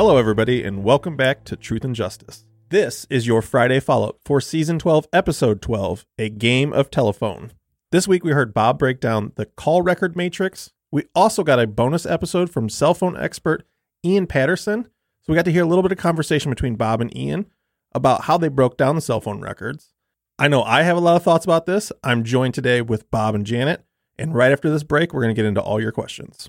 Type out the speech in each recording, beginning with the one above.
Hello, everybody, and welcome back to Truth and Justice. This is your Friday follow up for Season 12, Episode 12 A Game of Telephone. This week, we heard Bob break down the call record matrix. We also got a bonus episode from cell phone expert Ian Patterson. So, we got to hear a little bit of conversation between Bob and Ian about how they broke down the cell phone records. I know I have a lot of thoughts about this. I'm joined today with Bob and Janet. And right after this break, we're going to get into all your questions.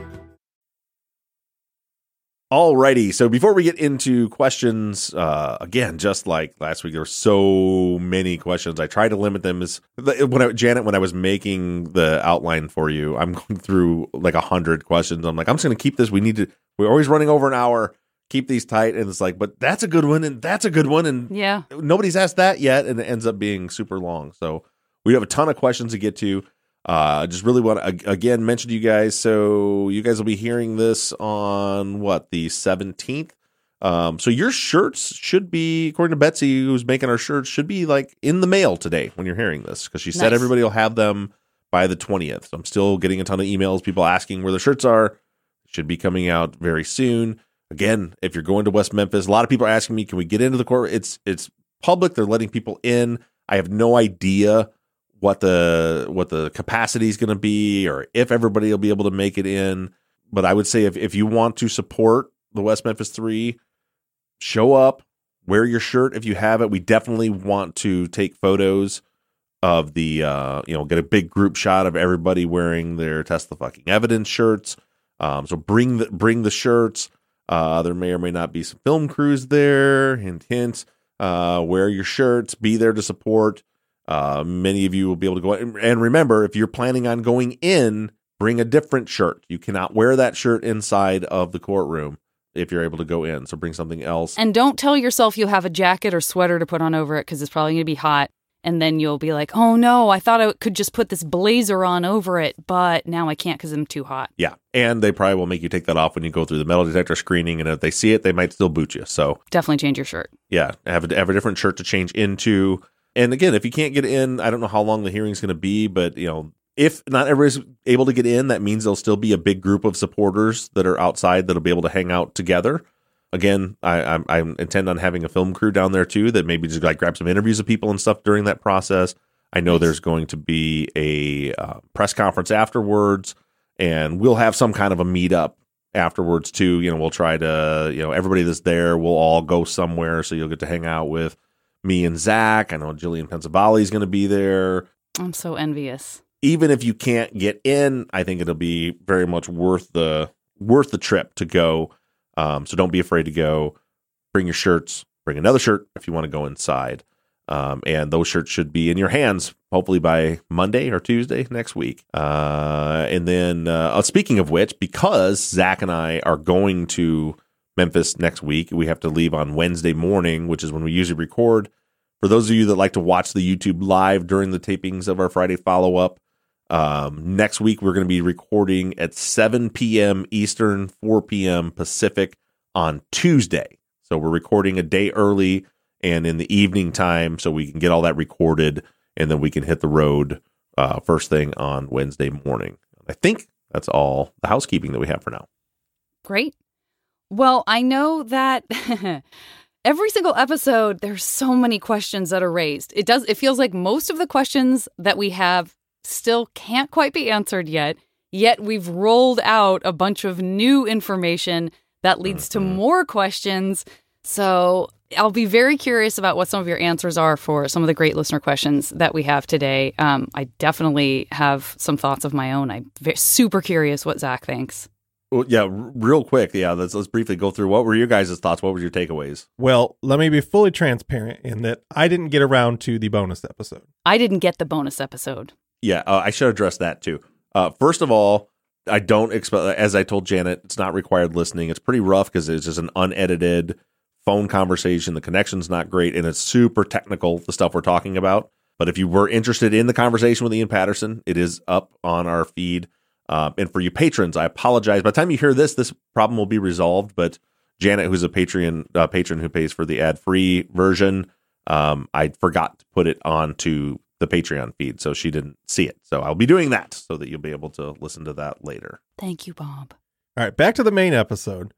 Alrighty, so before we get into questions, uh, again, just like last week, there were so many questions. I tried to limit them. As when I, Janet, when I was making the outline for you, I'm going through like a hundred questions. I'm like, I'm just going to keep this. We need to. We're always running over an hour. Keep these tight, and it's like, but that's a good one, and that's a good one, and Yeah. nobody's asked that yet, and it ends up being super long. So we have a ton of questions to get to. Uh, just really want to again mention to you guys. So you guys will be hearing this on what the seventeenth. Um, so your shirts should be, according to Betsy, who's making our shirts, should be like in the mail today when you're hearing this because she said everybody will have them by the twentieth. So I'm still getting a ton of emails, people asking where the shirts are. Should be coming out very soon. Again, if you're going to West Memphis, a lot of people are asking me, can we get into the court? It's it's public. They're letting people in. I have no idea what the what the capacity is going to be or if everybody will be able to make it in. But I would say if if you want to support the West Memphis Three, show up, wear your shirt if you have it. We definitely want to take photos of the uh, you know get a big group shot of everybody wearing their test the fucking evidence shirts. Um, so bring the bring the shirts. Uh, there may or may not be some film crews there. Hint, hint. Uh, wear your shirts. Be there to support. Uh, many of you will be able to go. And remember, if you're planning on going in, bring a different shirt. You cannot wear that shirt inside of the courtroom if you're able to go in. So bring something else. And don't tell yourself you have a jacket or sweater to put on over it because it's probably going to be hot. And then you'll be like, oh no, I thought I could just put this blazer on over it, but now I can't because I'm too hot. Yeah, and they probably will make you take that off when you go through the metal detector screening. And if they see it, they might still boot you. So Definitely change your shirt. yeah, have a, have a different shirt to change into. And again, if you can't get in, I don't know how long the hearing's going to be, but you know, if not everybody's able to get in, that means there'll still be a big group of supporters that are outside that'll be able to hang out together. Again, I, I, I intend on having a film crew down there too that maybe just like grab some interviews of people and stuff during that process. I know there's going to be a uh, press conference afterwards, and we'll have some kind of a meetup afterwards too. You know, we'll try to, you know, everybody that's there, we'll all go somewhere, so you'll get to hang out with me and Zach. I know Jillian Pensavalle is going to be there. I'm so envious. Even if you can't get in, I think it'll be very much worth the worth the trip to go. Um, so don't be afraid to go. Bring your shirts. Bring another shirt if you want to go inside. Um, and those shirts should be in your hands hopefully by Monday or Tuesday next week. Uh, and then, uh, uh, speaking of which, because Zach and I are going to Memphis next week, we have to leave on Wednesday morning, which is when we usually record. For those of you that like to watch the YouTube live during the tapings of our Friday follow up, Um, next week, we're going to be recording at 7 p.m. Eastern, 4 p.m. Pacific on Tuesday. So we're recording a day early and in the evening time so we can get all that recorded and then we can hit the road uh, first thing on Wednesday morning. I think that's all the housekeeping that we have for now. Great. Well, I know that every single episode there's so many questions that are raised. It does it feels like most of the questions that we have still can't quite be answered yet. Yet we've rolled out a bunch of new information that leads to more questions. So I'll be very curious about what some of your answers are for some of the great listener questions that we have today. Um, I definitely have some thoughts of my own. I'm super curious what Zach thinks. Well, yeah, r- real quick. Yeah, let's let's briefly go through what were your guys' thoughts? What were your takeaways? Well, let me be fully transparent in that I didn't get around to the bonus episode. I didn't get the bonus episode. Yeah, uh, I should address that too. Uh, first of all, I don't expect, as I told Janet, it's not required listening. It's pretty rough because it's just an unedited phone conversation. The connection's not great, and it's super technical, the stuff we're talking about. But if you were interested in the conversation with Ian Patterson, it is up on our feed. Um, and for you patrons, I apologize. By the time you hear this, this problem will be resolved. But Janet, who's a Patreon uh, patron who pays for the ad free version, um, I forgot to put it onto the Patreon feed, so she didn't see it. So I'll be doing that so that you'll be able to listen to that later. Thank you, Bob. All right, back to the main episode.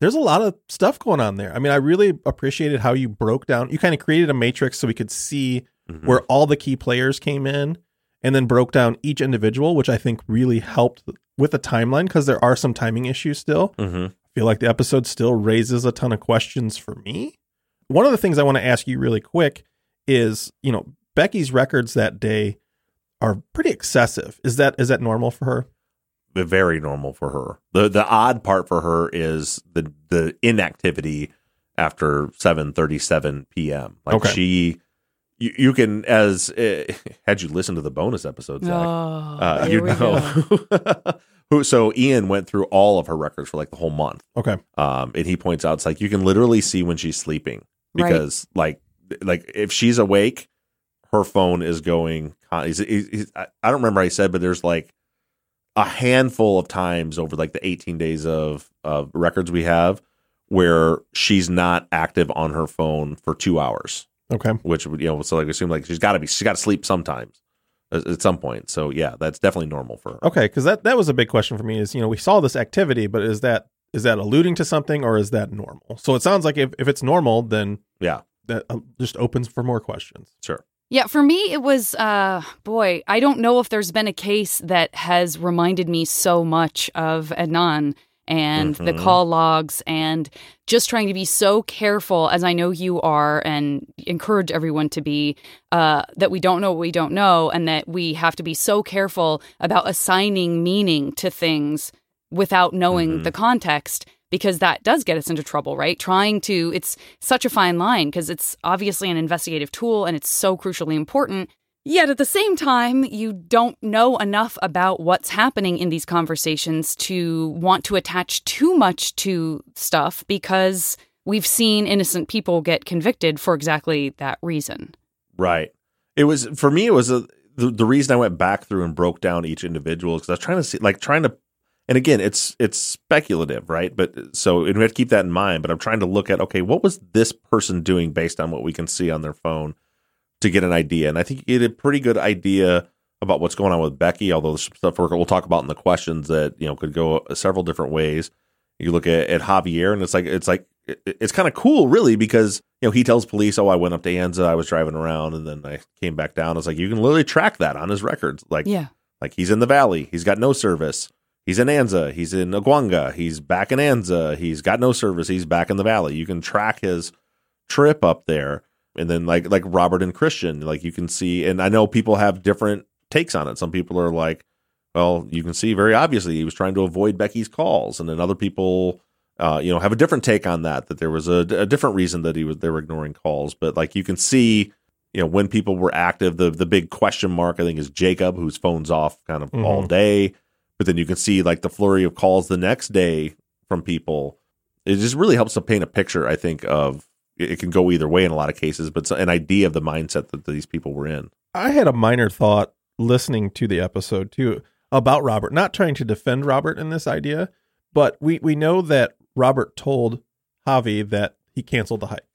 There's a lot of stuff going on there. I mean, I really appreciated how you broke down, you kind of created a matrix so we could see Mhm. where all the key players came in and then broke down each individual, which I think really helped with the timeline because there are some timing issues still. Mhm. I feel like the episode still raises a ton of questions for me. One of the things I want to ask you really quick is, you know, Becky's records that day are pretty excessive. Is that is that normal for her? very normal for her. the The odd part for her is the the inactivity after seven thirty seven p.m. Like Okay. she, you, you can as uh, had you listened to the bonus episode, Zach, Oh, uh, you know. Who, so Ian went through all of her records for like the whole month. Okay. um, and he points out it's like you can literally see when she's sleeping Right. because like like if she's awake, her phone is going. He's, he's, he's, I I don't remember how he said, but there's like a handful of times over like the 18 days of of records we have where she's not active on her phone for two hours, Okay. which you know so like assume like she's got to be she's got to sleep sometimes at, at some point. So yeah, that's definitely normal for her. Okay, because that that was a big question for me. Is you know we saw this activity, but is that is that alluding to something or is that normal? So it sounds like if if it's normal, then Yeah, that uh, just opens for more questions. sure. Yeah, for me, it was, uh, boy, I don't know if there's been a case that has reminded me so much of Adnan and the Mhm. call logs and just trying to be so careful, as I know you are, and encourage everyone to be, uh, that we don't know what we don't know, and that we have to be so careful about assigning meaning to things without knowing Mhm. the context because that does get us into trouble, right? Trying to, it's such a fine line because it's obviously an investigative tool and it's so crucially important. Yet at the same time, you don't know enough about what's happening in these conversations to want to attach too much to stuff because we've seen innocent people get convicted for exactly that reason. Right. It was for me. It was a, the the reason I went back through and broke down each individual because I was trying to see, like, trying to, and again, it's it's speculative, right? But so and we have to keep that in mind. But I'm trying to look at okay, what was this person doing based on what we can see on their phone to get an idea, and I think you get a pretty good idea about what's going on with Becky. Although there's some stuff we'll talk about in the questions that you know could go uh, several different ways. You look at, at Javier, and it's like it's like it, it's kind of cool, really, because you know he tells police, "Oh, I went up to Anza, I was driving around, and then I came back down." It's like you can literally track that on his records, like Yeah. like he's in the valley, he's got no service. He's in Anza, he's in Aguanga, he's back in Anza, he's got no service, he's back in the valley. You can track his trip up there, and then like like Robert and Christian, like you can see, and I know people have different takes on it. Some people are like, well, you can see very obviously he was trying to avoid Becky's calls, and then other people, uh, you know, have a different take on that. That there was a, a different reason that he was they were ignoring calls, but like you can see, you know, when people were active. The the big question mark I think is Jacob, whose phone's off kind of all Mhm. day, but then you can see like the flurry of calls the next day from people. It just really helps to paint a picture. I think of it can go either way in a lot of cases, but an idea of the mindset that these people were in. I had a minor thought listening to the episode too about Robert, not trying to defend Robert in this idea, but we we know that Robert told Javi that he canceled the hike.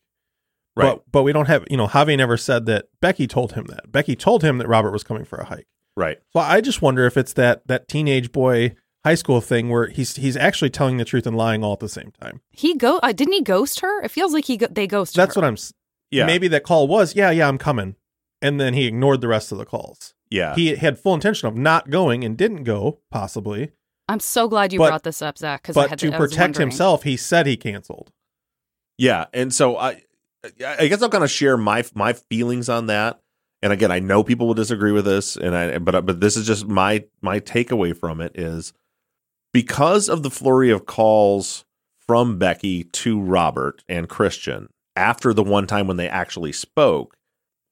Right. But but we don't have, you know, Javi never said that Becky told him that. Becky told him that Robert was coming for a hike. Right. So I just wonder if it's that that teenage boy high school thing where he's he's actually telling the truth and lying all at the same time. He go uh, didn't he ghost her? It feels like he go- they ghosted That's her. what I'm Yeah. Maybe that call was, yeah, yeah, I'm coming. And then he ignored the rest of the calls. Yeah. He had full intention of not going and didn't go, possibly. I'm so glad you But- brought this up, Zach, because I But had to I protect wondering. himself, he said he canceled. Yeah, and so I, I guess I'm gonna share my my feelings on that. And again, I know people will disagree with this, and I but but this is just my my takeaway from it is because of the flurry of calls from Becky to Robert and Christian after the one time when they actually spoke,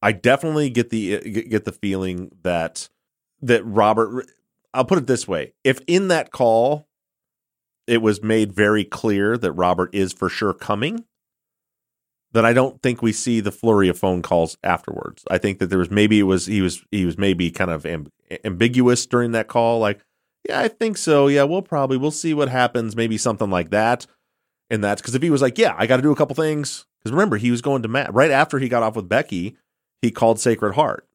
I definitely get the get the feeling that that Robert. I'll put it this way: if in that call it was made very clear that Robert is for sure coming, then I don't think we see the flurry of phone calls afterwards. I think that there was maybe it was he was he was maybe kind of amb- ambiguous during that call, like, yeah, I think so. Yeah, we'll probably we'll see what happens. Maybe something like that. And that's because if he was like, yeah, I got to do a couple things. Because remember, he was going to Matt right after he got off with Becky. He called Sacred Heart.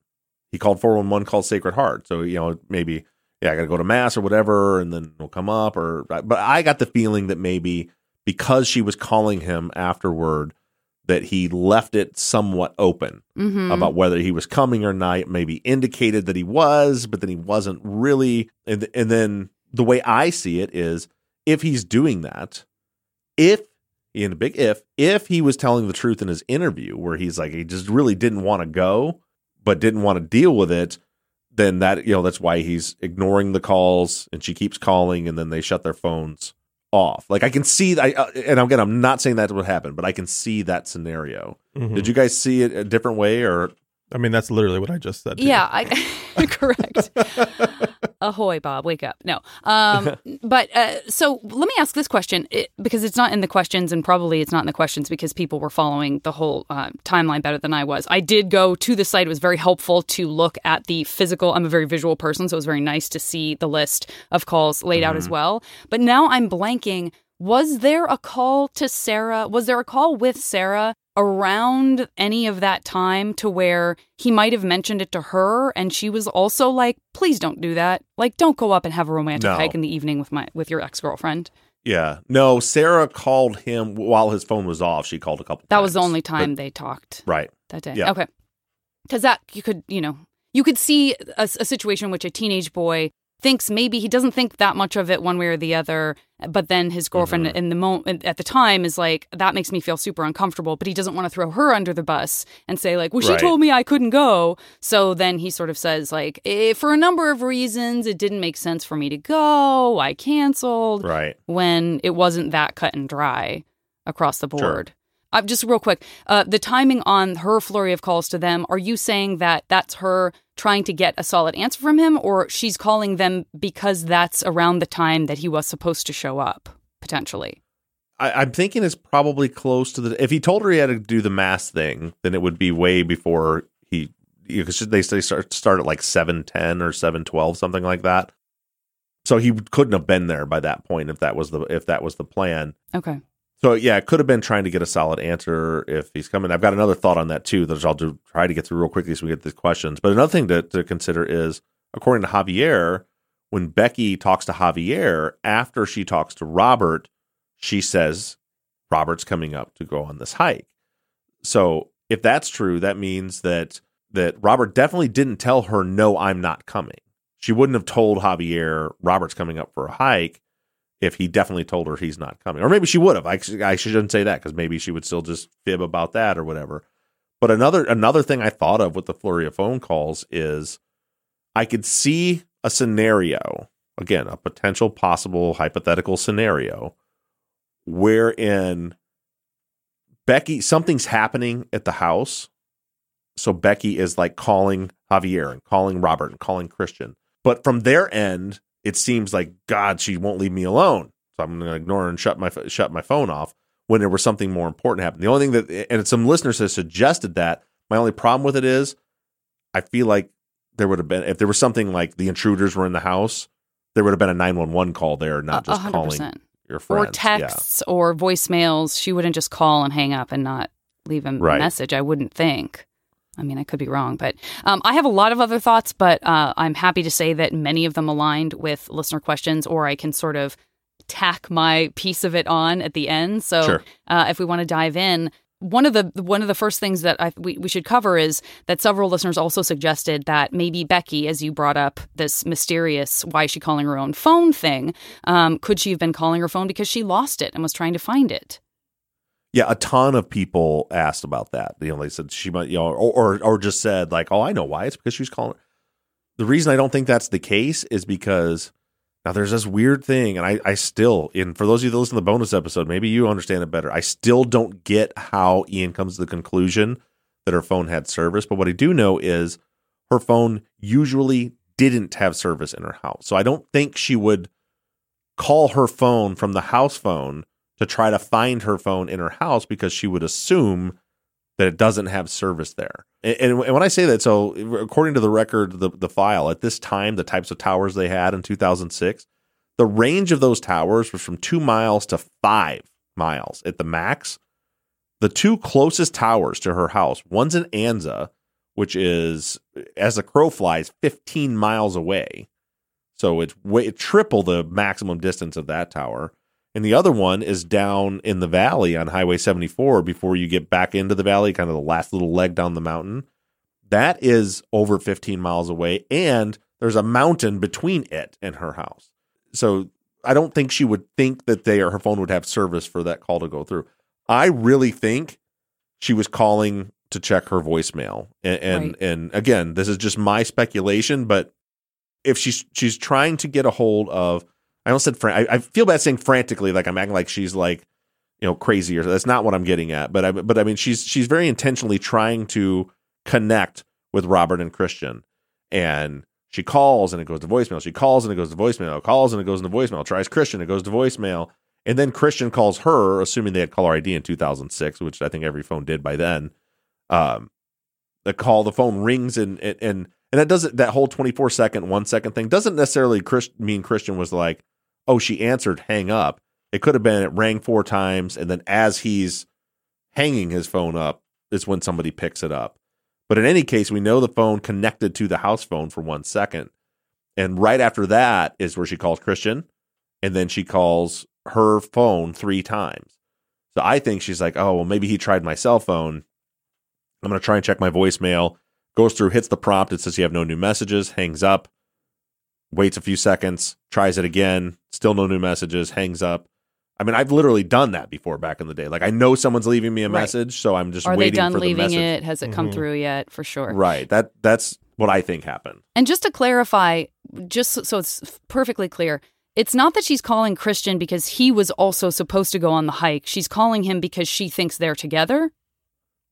He called four one one, called Sacred Heart. So you know maybe yeah, I got to go to mass or whatever, and then it'll come up. Or but I got the feeling that maybe because she was calling him afterward, that he left it somewhat open Mhm. about whether he was coming or not. Maybe indicated that he was, but then he wasn't really. And and then the way I see it is, if he's doing that, if in a big if, if he was telling the truth in his interview, where he's like he just really didn't want to go, but didn't want to deal with it, then that you know that's why he's ignoring the calls, and she keeps calling, and then they shut their phones off. Like I can see, I uh, and again, I'm not saying that's what happened, but I can see that scenario. Mhm. Did you guys see it a different way, or I mean, that's literally what I just said. too. Yeah, I correct. Ahoy, Bob, wake up. No. Um, but uh, so let me ask this question it, because it's not in the questions, and probably it's not in the questions because people were following the whole uh, timeline better than I was. I did go to the site. It was very helpful to look at the physical. I'm a very visual person, so it was very nice to see the list of calls laid out as well. But now I'm blanking. Was there a call to Sarah? Was there a call with Sarah around any of that time to where he might have mentioned it to her and she was also like, please don't do that. Like, don't go up and have a romantic No. hike in the evening with my with your ex girlfriend. yeah, no? Sarah called him while his phone was off. She called a couple. That was the times, only but- time they talked right? that day. Yeah. Okay. Because that you could, you know, you could see a, a situation in which a teenage boy thinks maybe he doesn't think that much of it one way or the other, but then his girlfriend Mm-hmm. in the moment at the time is like, that makes me feel super uncomfortable, but he doesn't want to throw her under the bus and say like, well, she Right. told me I couldn't go. So then he sort of says like, eh, for a number of reasons, it didn't make sense for me to go. I canceled Right. when it wasn't that cut and dry across the Sure. board. Uh, just real quick, uh, the timing on her flurry of calls to them, are you saying that that's her trying to get a solid answer from him, or she's calling them because that's around the time that he was supposed to show up, potentially? I, I'm thinking it's probably close to the. If he told her he had to do the mass thing, then it would be way before he. Because they say start start at like seven ten or seven twelve, something like that. So he couldn't have been there by that point if that was the if that was the plan. Okay. So yeah, it could have been trying to get a solid answer if he's coming. I've got another thought on that too that I'll do, try to get through real quickly so we get these questions. But another thing to, to consider is, according to Javier, when Becky talks to Javier after she talks to Robert, she says Robert's coming up to go on this hike. So if that's true, that means that that Robert definitely didn't tell her no, I'm not coming. She wouldn't have told Javier Robert's coming up for a hike if he definitely told her he's not coming. Or maybe she would have. I, I shouldn't say that because maybe she would still just fib about that or whatever. But another another thing I thought of with the flurry of phone calls is I could see a scenario, again, a potential possible hypothetical scenario wherein Becky something's happening at the house. So Becky is like calling Javier and calling Robert and calling Christian. But from their end, it seems like God, she won't leave me alone. So I'm going to ignore her and shut my shut my phone off when there was something more important happening. The only thing that and some listeners have suggested that. My only problem with it is I feel like there would have been if there was something like the intruders were in the house, there would have been a nine one one call there, not just 100%. calling your friends. or texts or voicemails. She wouldn't just call and hang up and not leave a Right. message. I wouldn't think. I mean, I could be wrong, but um, I have a lot of other thoughts, but uh, I'm happy to say that many of them aligned with listener questions, or I can sort of tack my piece of it on at the end. So, Sure. uh, if we want to dive in, one of the one of the first things that I, we, we should cover is that several listeners also suggested that maybe Becky, as you brought up this mysterious why is she calling her own phone thing, um, could she have been calling her phone because she lost it and was trying to find it? Yeah, a ton of people asked about that. You know, they said she might, you know, or or, or just said like, "Oh, I know why. It's because she's calling." The reason I don't think that's the case is because now there's this weird thing, and I, I still, and for those of you that listen to the bonus episode, maybe you understand it better. I still don't get how Ian comes to the conclusion that her phone had service, but what I do know is her phone usually didn't have service in her house, so I don't think she would call her phone from the house phone to try to find her phone in her house because she would assume that it doesn't have service there. And, and when I say that, so according to the record, the, the file at this time, the types of towers they had in 2006, the range of those towers was from two miles to five miles at the max. The two closest towers to her house, one's in Anza, which is, as a crow flies, 15 miles away. So it's way triple the maximum distance of that tower. And the other one is down in the valley on Highway 74 before you get back into the valley, kind of the last little leg down the mountain. That is over 15 miles away. And there's a mountain between it and her house. So I don't think she would think that they or her phone would have service for that call to go through. I really think she was calling to check her voicemail. And and, Right. and again, this is just my speculation, but if she's she's trying to get a hold of I almost said fran- I, I feel bad saying frantically like I'm acting like she's like you know crazy or that's not what I'm getting at but I but I mean she's she's very intentionally trying to connect with Robert and Christian. And she calls and it goes to voicemail she calls and it goes to voicemail calls and it goes to voicemail tries Christian it goes to voicemail. And then Christian calls her assuming they had caller ID in 2006 which I think every phone did by then um the call the phone rings and and and, and that doesn't that whole 24 second one second thing doesn't necessarily Chris, mean Christian was like oh she answered hang up. It could have been it rang four times and then as he's hanging his phone up is when somebody picks it up. But in any case we know the phone connected to the house phone for one second. And right after that is where she calls Christian and then she calls her phone three times. So I think she's like oh well maybe he tried my cell phone. I'm going to try and check my voicemail. Goes through, hits the prompt. It says you have no new messages, hangs up, waits a few seconds, tries it again, still no new messages, hangs up. I mean, I've literally done that before back in the day. Like I know someone's leaving me a Right. message, so I'm just Are they done for the leaving message. it? Has it come Mhm. through yet? For sure. Right. That that's what I think happened. And just to clarify, just so- so it's perfectly clear, it's not that she's calling Christian because he was also supposed to go on the hike. She's calling him because she thinks they're together.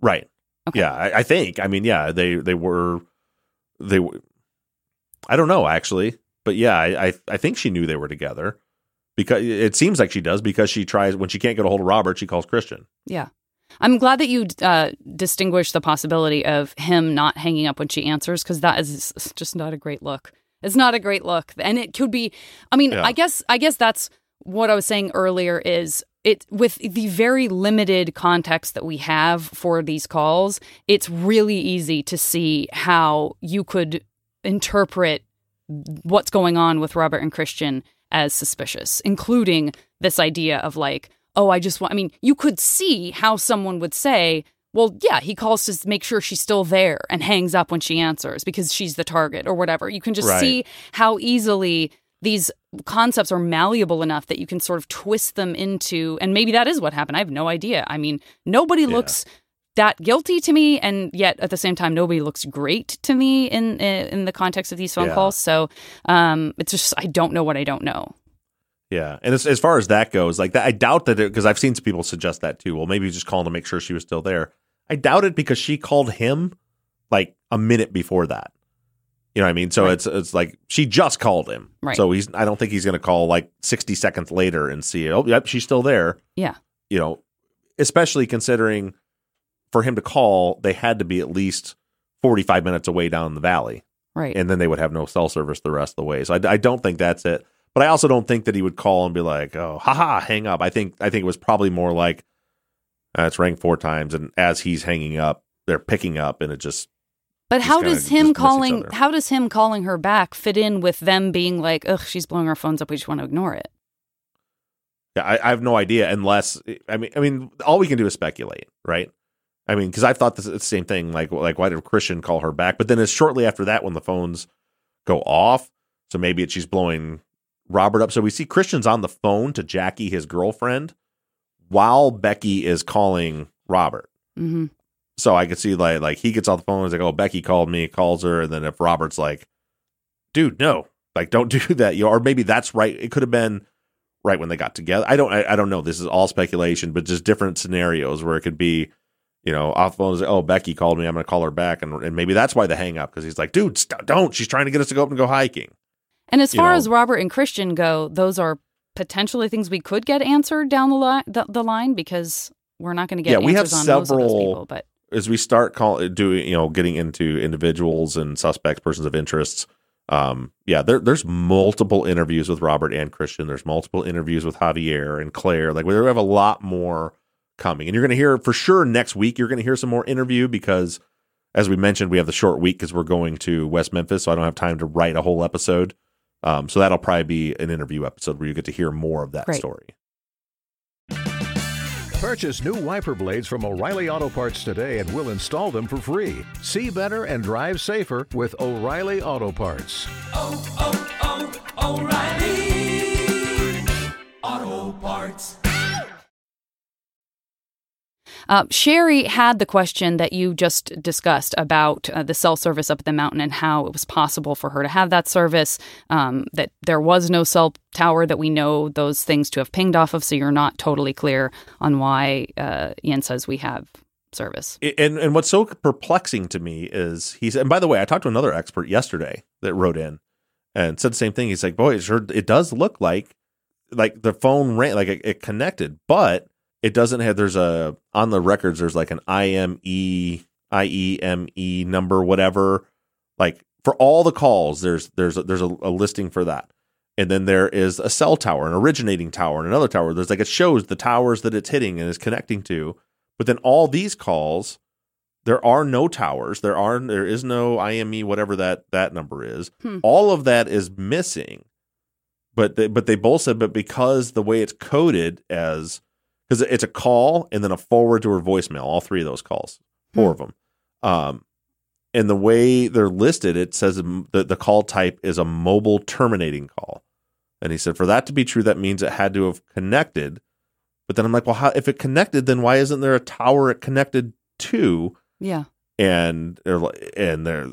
Right. Okay. Yeah, I, I think. I mean, yeah, they they were they. were- I don't know actually, but yeah, I, I I think she knew they were together because it seems like she does because she tries when she can't get a hold of Robert, she calls Christian. Yeah. I'm glad that you uh, distinguished the possibility of him not hanging up when she answers because that is just not a great look. It's not a great look, and it could be. I mean, Yeah. I guess I guess that's what I was saying earlier. Is it with the very limited context that we have for these calls? It's really easy to see how you could interpret what's going on with Robert and Christian as suspicious, including this idea of like, oh, I just want, I mean, you could see how someone would say, well, yeah, he calls to make sure she's still there and hangs up when she answers because she's the target or whatever. You can just Right. see how easily these concepts are malleable enough that you can sort of twist them into, and maybe that is what happened. I have no idea. I mean, nobody looks that guilty to me and yet at the same time nobody looks great to me in in the context of these phone Yeah. calls so um it's just i don't know what i don't know Yeah, and as, as far as that goes, like that, I doubt that because I've seen some people suggest that too. Well, maybe just calling to make sure she was still there. I doubt it because she called him like a minute before that. You know what I mean? So Right. it's it's like she just called him. Right. So he's I don't think he's going to call like 60 seconds later and see, oh, yep, she's still there. yeah You know, especially considering for him to call, they had to be at least 45 minutes away down the valley. Right. and then they would have no cell service the rest of the way. So I, I don't think that's it. But I also don't think that he would call and be like, "Oh, haha, hang up." I think I think it was probably more like uh, it's rang four times, and as he's hanging up, they're picking up, and it just But Just how does him calling how does him calling her back fit in with them being like, ugh, she's blowing our phones up, we just want to ignore it. Yeah, I, I have no idea unless I mean I mean all we can do is speculate, right? I mean, because I thought this, the same thing. Like, like why did Christian call her back? But then it's shortly after that when the phones go off. So maybe it's she's blowing Robert up. So we see Christian's on the phone to Jackie, his girlfriend, while Becky is calling Robert. hmm So I could see like like he gets off the phone and is like, "Oh, Becky called me," calls her, and then if Robert's like, "Dude, no, like don't do that," you know, or maybe that's right. It could have been right when they got together. I don't I, I don't know. This is all speculation, but just different scenarios where it could be, you know, off the phone. is, Oh, Becky called me. I'm going to call her back, and and maybe that's why the hang up because he's like, "Dude, st- don't." She's trying to get us to go up and go hiking. And as You far know. as Robert and Christian go, those are potentially things we could get answered down the line the, the line because we're not going to get Yeah, we have answers on most of those several- people, but as we start call doing you know getting into individuals and suspects persons of interests um yeah there, there's multiple interviews with robert and christian there's multiple interviews with javier and claire like we have a lot more coming and you're going to hear for sure next week you're going to hear some more interview because as we mentioned we have the short week because we're going to west memphis so i don't have time to write a whole episode um so that'll probably be an interview episode where you get to hear more of that Great. story Purchase new wiper blades from O'Reilly Auto Parts today and we'll install them for free. See better and drive safer with O'Reilly Auto Parts. Uh, Sherry had the question that you just discussed about uh, the cell service up at the mountain and how it was possible for her to have that service, um, that there was no cell tower that we know those things to have pinged off of. So you're not totally clear on why uh, Ian says we have service. And and what's so perplexing to me is he's and by the way, I talked to another expert yesterday that wrote in and said the same thing. He's like, boy, it sure it does look like like the phone ran like it, it connected, but it doesn't have. There's a on the records. There's like an IME IEME E number, whatever. Like for all the calls, there's there's a, there's a, a listing for that. And then there is a cell tower, an originating tower, and another tower. There's like it shows the towers that it's hitting and is connecting to. But then all these calls, there are no towers. There are there is no IME whatever that that number is. Hmm. All of that is missing. But they, but they both said but because the way it's coded as because it's a call and then a forward to her voicemail. All three of those calls, four of them. Um, and the way they're listed, it says the the call type is a mobile terminating call. And he said for that to be true, that means it had to have connected. But then I'm like, well, how, if it connected, then why isn't there a tower it connected to? Yeah. And and they're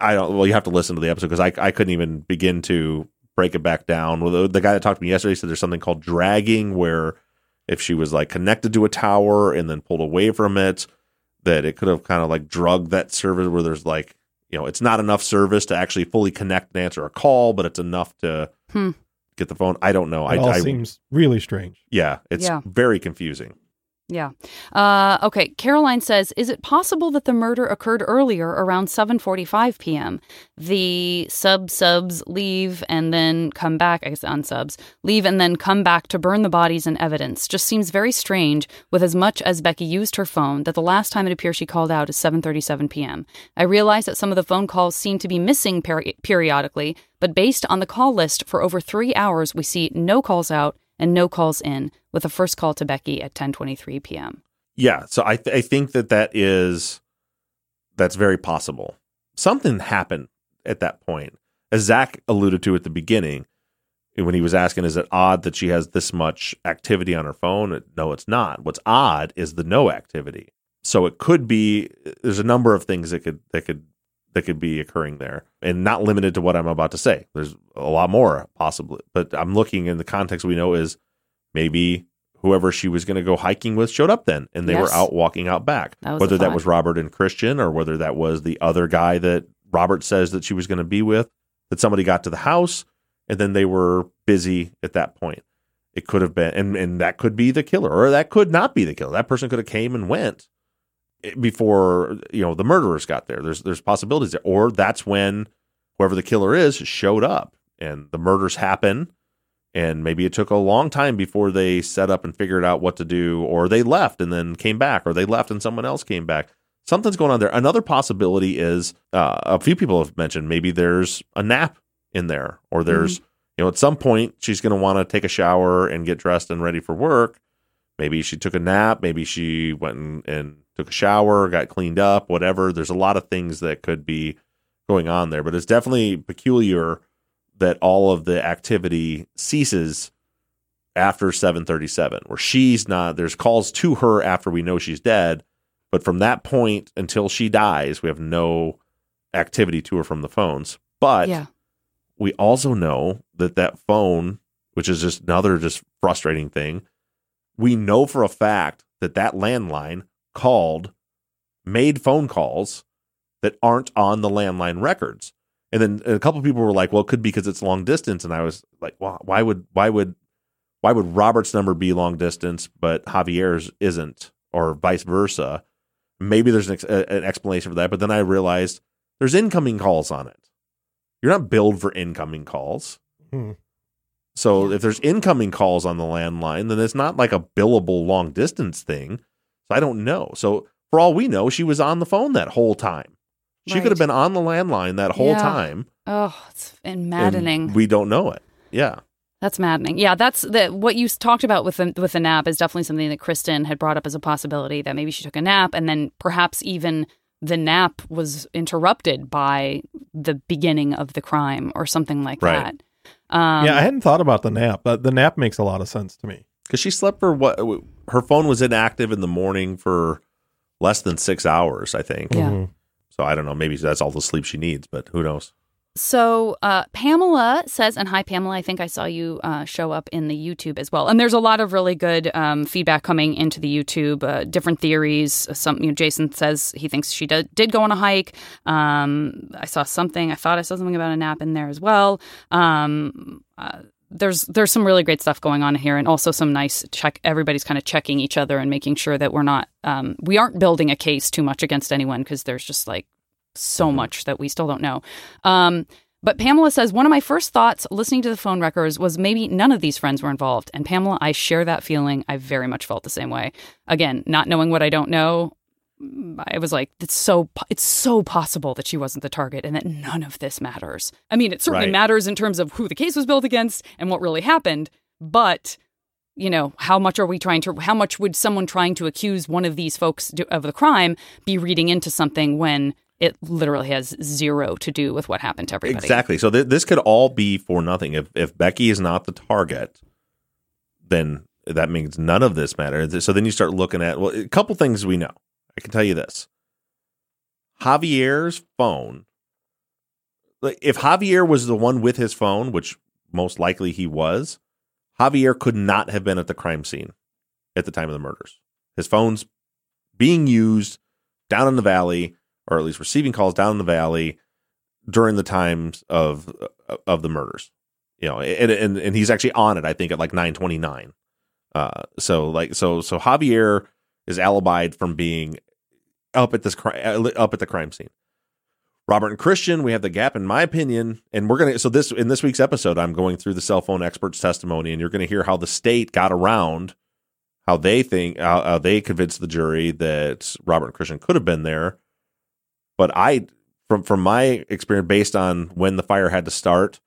I don't. Well, you have to listen to the episode because I I couldn't even begin to break it back down. Well, the, the guy that talked to me yesterday said there's something called dragging where if she was like connected to a tower and then pulled away from it, that it could have kind of like drugged that service where there's like you know it's not enough service to actually fully connect and answer a call, but it's enough to Hmm. get the phone. I don't know. It I, all I seems really strange. yeah, it's Yeah. very confusing. Yeah. Uh, okay. Caroline says, "Is it possible that the murder occurred earlier, around 7:45 p.m.? The sub subs leave and then come back. I guess unsubs leave and then come back to burn the bodies and evidence. Just seems very strange. With as much as Becky used her phone, that the last time it appears she called out is 7:37 p.m. I realize that some of the phone calls seem to be missing peri- periodically, but based on the call list for over three hours, we see no calls out." And no calls in, with a first call to Becky at 10:23 p.m. Yeah, so I th- I think that that is that's very possible. Something happened at that point, as Zach alluded to at the beginning when he was asking, "Is it odd that she has this much activity on her phone?" No, it's not. What's odd is the no activity. So it could be. There's a number of things that could that could that could be occurring there, and not limited to what I'm about to say. There's a lot more possibly, but I'm looking in the context we know is maybe whoever she was going to go hiking with showed up then and they Yes. were out walking out back. That whether that was robert and christian or whether that was the other guy that robert says that she was going to be with that somebody got to the house and then they were busy at that point. It could have been and, and that could be the killer or that could not be the killer. That person could have came and went before you know the murderers got there. There's there's possibilities there. Or that's when whoever the killer is showed up and the murders happen. And maybe it took a long time before they set up and figured out what to do or they left and then came back or they left and someone else came back. Something's going on there. Another possibility is uh, a few people have mentioned maybe there's a nap in there or there's you know at some point she's going to want to take a shower and get dressed and ready for work. Maybe she took a nap. Maybe she went and, and took a shower got cleaned up whatever there's a lot of things that could be going on there but it's definitely peculiar that all of the activity ceases after 737 where she's not there's calls to her after we know she's dead but from that point until she dies we have no activity to her from the phones but yeah. we also know that that phone which is just another just frustrating thing we know for a fact that that landline called made phone calls that aren't on the landline records and then a couple of people were like, "Well, it could be because it's long distance." And I was like, "Well, why would why would why would Robert's number be long distance, but Javier's isn't, or vice versa?" Maybe there's an, ex- an explanation for that. But then I realized there's incoming calls on it. You're not billed for incoming calls. Hmm. So if there's incoming calls on the landline, then it's not like a billable long distance thing. So I don't know. So for all we know, she was on the phone that whole time. She could have been on the landline that whole Yeah. time. Oh, it's and maddening. we don't know it. Yeah. That's maddening. Yeah, that's the what you talked about with the, with the nap is definitely something that Kristen had brought up as a possibility that maybe she took a nap and then perhaps even the nap was interrupted by the beginning of the crime or something like Right. that. Um, yeah, I hadn't thought about the nap, but the nap makes a lot of sense to me. Because she slept for what? Her phone was inactive in the morning for less than six hours, I think. Yeah. Mhm. So I don't know. Maybe that's all the sleep she needs, but who knows? So uh, Pamela says, and hi Pamela, I think I saw you uh, show up in the YouTube as well. And there's a lot of really good um, feedback coming into the YouTube, uh, different theories. Some, you know, Jason says he thinks she did, did go on a hike. Um, I saw something. I thought I saw something about a nap in there as well. Um, uh, there's there's some really great stuff going on here, and also some nice check. Everybody's kind of checking each other and making sure that we're not um, we aren't building a case too much against anyone because there's just like so much that we still don't know. Um, but Pamela says one of my first thoughts listening to the phone records was maybe none of these friends were involved. And Pamela, I share that feeling. I very much felt the same way. Again, not knowing what I don't know, I was like, it's so it's so possible that she wasn't the target and that none of this matters. I mean, it certainly Right. matters in terms of who the case was built against and what really happened, but you know, how much are we trying to how much would someone trying to accuse one of these folks do- of the crime be reading into something when it literally has zero to do with what happened to everybody? Exactly. So th- this could all be for nothing. If if Becky is not the target, then that means none of this matters. So then you start looking at well, a couple things we know. I can tell you this: Javier's phone. Like, if Javier was the one with his phone, which most likely he was, Javier could not have been at the crime scene at the time of the murders. His phone's being used down in the valley, or at least receiving calls down in the valley during the times of of the murders. You know, and and, and he's actually on it. I think at like nine twenty nine. Uh, so like so so Javier is alibied from being up at this cri- up at the crime scene. Robert and Christian, we have the gap, in my opinion, and we're gonna. So this in this week's episode, I'm going through the cell phone experts' testimony, and you're going to hear how the state got around how they think how, how they convinced the jury that Robert and Christian could have been there. But I, from from my experience, based on when the fire had to start,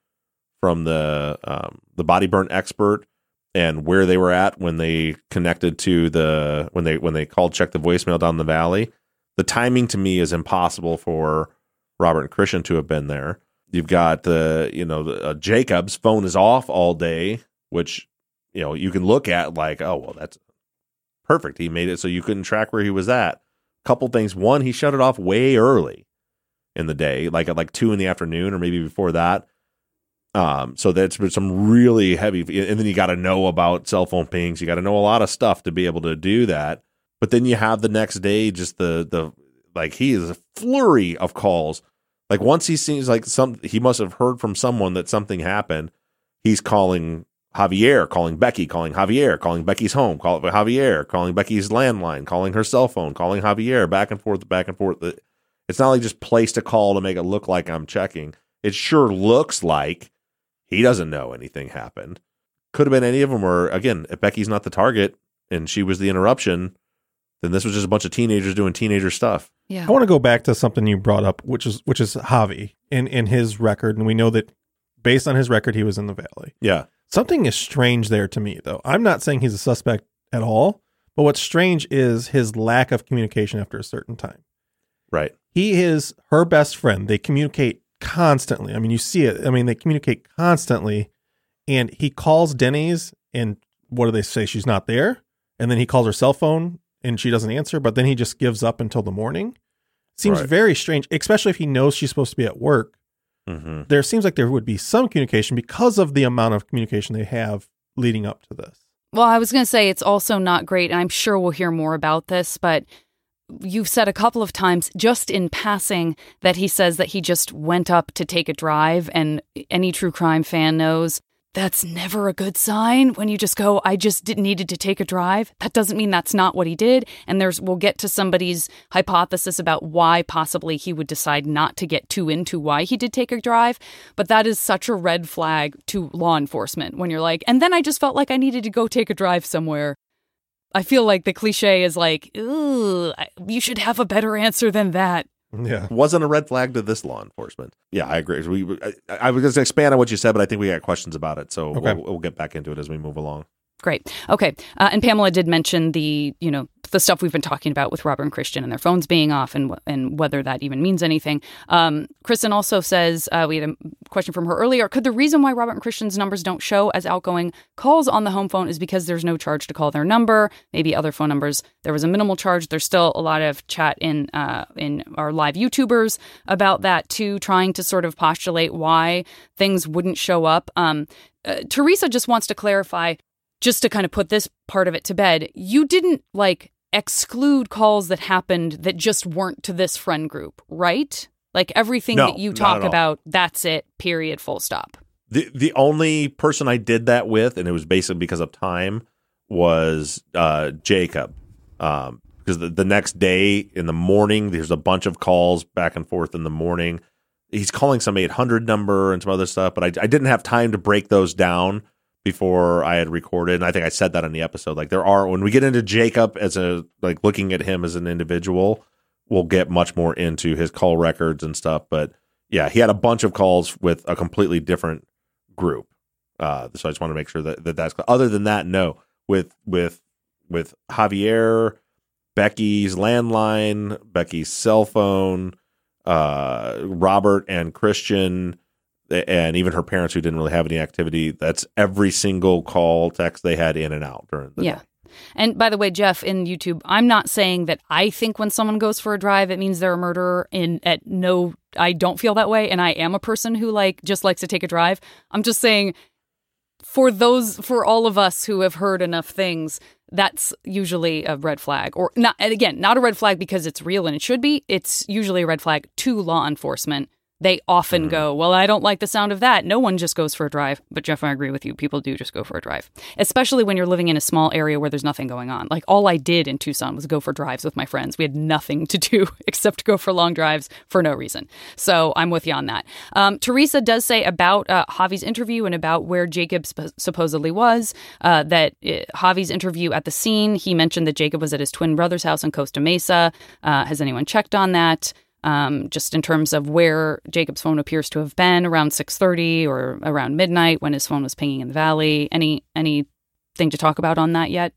from the um, the body burn expert and where they were at when they connected to the when they when they called check the voicemail down the valley, the timing to me is impossible for Robert and Christian to have been there. You've got the you know the, uh, Jacob's phone is off all day, which you know you can look at like oh well that's perfect. He made it so you couldn't track where he was at. Couple things. One, he shut it off way early in the day, like at like two in the afternoon or maybe before that. Um, so that's been some really heavy, and then you got to know about cell phone pings. You got to know a lot of stuff to be able to do that. But then you have the next day, just the the like he is a flurry of calls. Like once he seems like some, he must have heard from someone that something happened. He's calling Javier, calling Becky, calling Javier, calling Becky's home, calling Javier, calling Becky's landline, calling her cell phone, calling Javier, back and forth, back and forth. It's not like just placed a call to make it look like I'm checking. it sure looks like he doesn't know anything happened. Could have been any of them, or again, if Becky's not the target and she was the interruption, then this was just a bunch of teenagers doing teenager stuff. Yeah. I want to go back to something you brought up, which is which is Javi in in his record, and we know that based on his record, he was in the valley. Yeah. Something is strange there to me, though. I'm not saying he's a suspect at all, but what's strange is his lack of communication after a certain time. Right. He is her best friend. They communicate constantly. I mean, you see it. I mean, they communicate constantly, and he calls Denny's, and what do they say? She's not there, and then he calls her cell phone, and she doesn't answer. But then he just gives up until the morning. Seems Right. very strange, especially if he knows she's supposed to be at work Mm-hmm. there seems like there would be some communication because of the amount of communication they have leading up to this. Well, I was going to say it's also not great, and I'm sure we'll hear more about this, but you've said a couple of times just in passing that he says that he just went up to take a drive, and any true crime fan knows that's never a good sign when you just go, I just did, needed to take a drive. That doesn't mean that's not what he did. And there's, we'll get to somebody's hypothesis about why possibly he would decide not to get too into why he did take a drive. But that is such a red flag to law enforcement when you're like, and then I just felt like I needed to go take a drive somewhere. I feel like the cliche is like, ooh, you should have a better answer than that. Yeah. Wasn't a red flag to this law enforcement. Yeah, I agree. We, I, I was going to expand on what you said, but I think we got questions about it, so Okay. we'll, we'll get back into it as we move along. Great. Okay. Uh, and Pamela did mention the, you know, the stuff we've been talking about with Robert and Christian and their phones being off and and whether that even means anything. Um, Kristen also says uh, we had a question from her earlier. Could the reason why Robert and Christian's numbers don't show as outgoing calls on the home phone is because there's no charge to call their number? Maybe other phone numbers there was a minimal charge. There's still a lot of chat in uh, in our live YouTubers about that too, trying to sort of postulate why things wouldn't show up. Um, uh, Teresa just wants to clarify just to kind of put this part of it to bed, you didn't like exclude calls that happened that just weren't to this friend group, right? Like everything No, that you talk about, that's it, period, full stop. The the only person I did that with, and it was basically because of time, was uh, Jacob. Um, because the, the next day in the morning, there's a bunch of calls back and forth in the morning. He's calling some 800 number and some other stuff, but I, I didn't have time to break those down before I had recorded. And I think I said that on the episode. Like there are when we get into Jacob as a like looking at him as an individual, we'll get much more into his call records and stuff. But yeah, he had a bunch of calls with a completely different group. Uh, so I just want to make sure that, that that's other than that, no. With with with Javier, Becky's landline, Becky's cell phone, uh, Robert and Christian, and even her parents who didn't really have any activity. That's every single call text they had in and out during the Yeah. day. And by the way, Jeff in YouTube, I'm not saying that I think when someone goes for a drive, it means they're a murderer. In at no, I don't feel that way, and I am a person who like just likes to take a drive. I'm just saying, for those, for all of us who have heard enough things, that's usually a red flag, or not. And again, not a red flag because it's real and it should be. It's usually a red flag to law enforcement. They often go, Well, I don't like the sound of that. No one just goes for a drive. But Jeff, I agree with you. People do just go for a drive, especially when you're living in a small area where there's nothing going on. Like, all I did in Tucson was go for drives with my friends. We had nothing to do except go for long drives for no reason. So I'm with you on that. Um, Teresa does say about uh, Javi's interview and about where Jacob sp- supposedly was uh, that uh, Javi's interview at the scene, he mentioned that Jacob was at his twin brother's house in Costa Mesa. Uh, has anyone checked on that? Um, just in terms of where Jacob's phone appears to have been around 6:30 or around midnight when his phone was pinging in the valley. Any anything to talk about on that yet?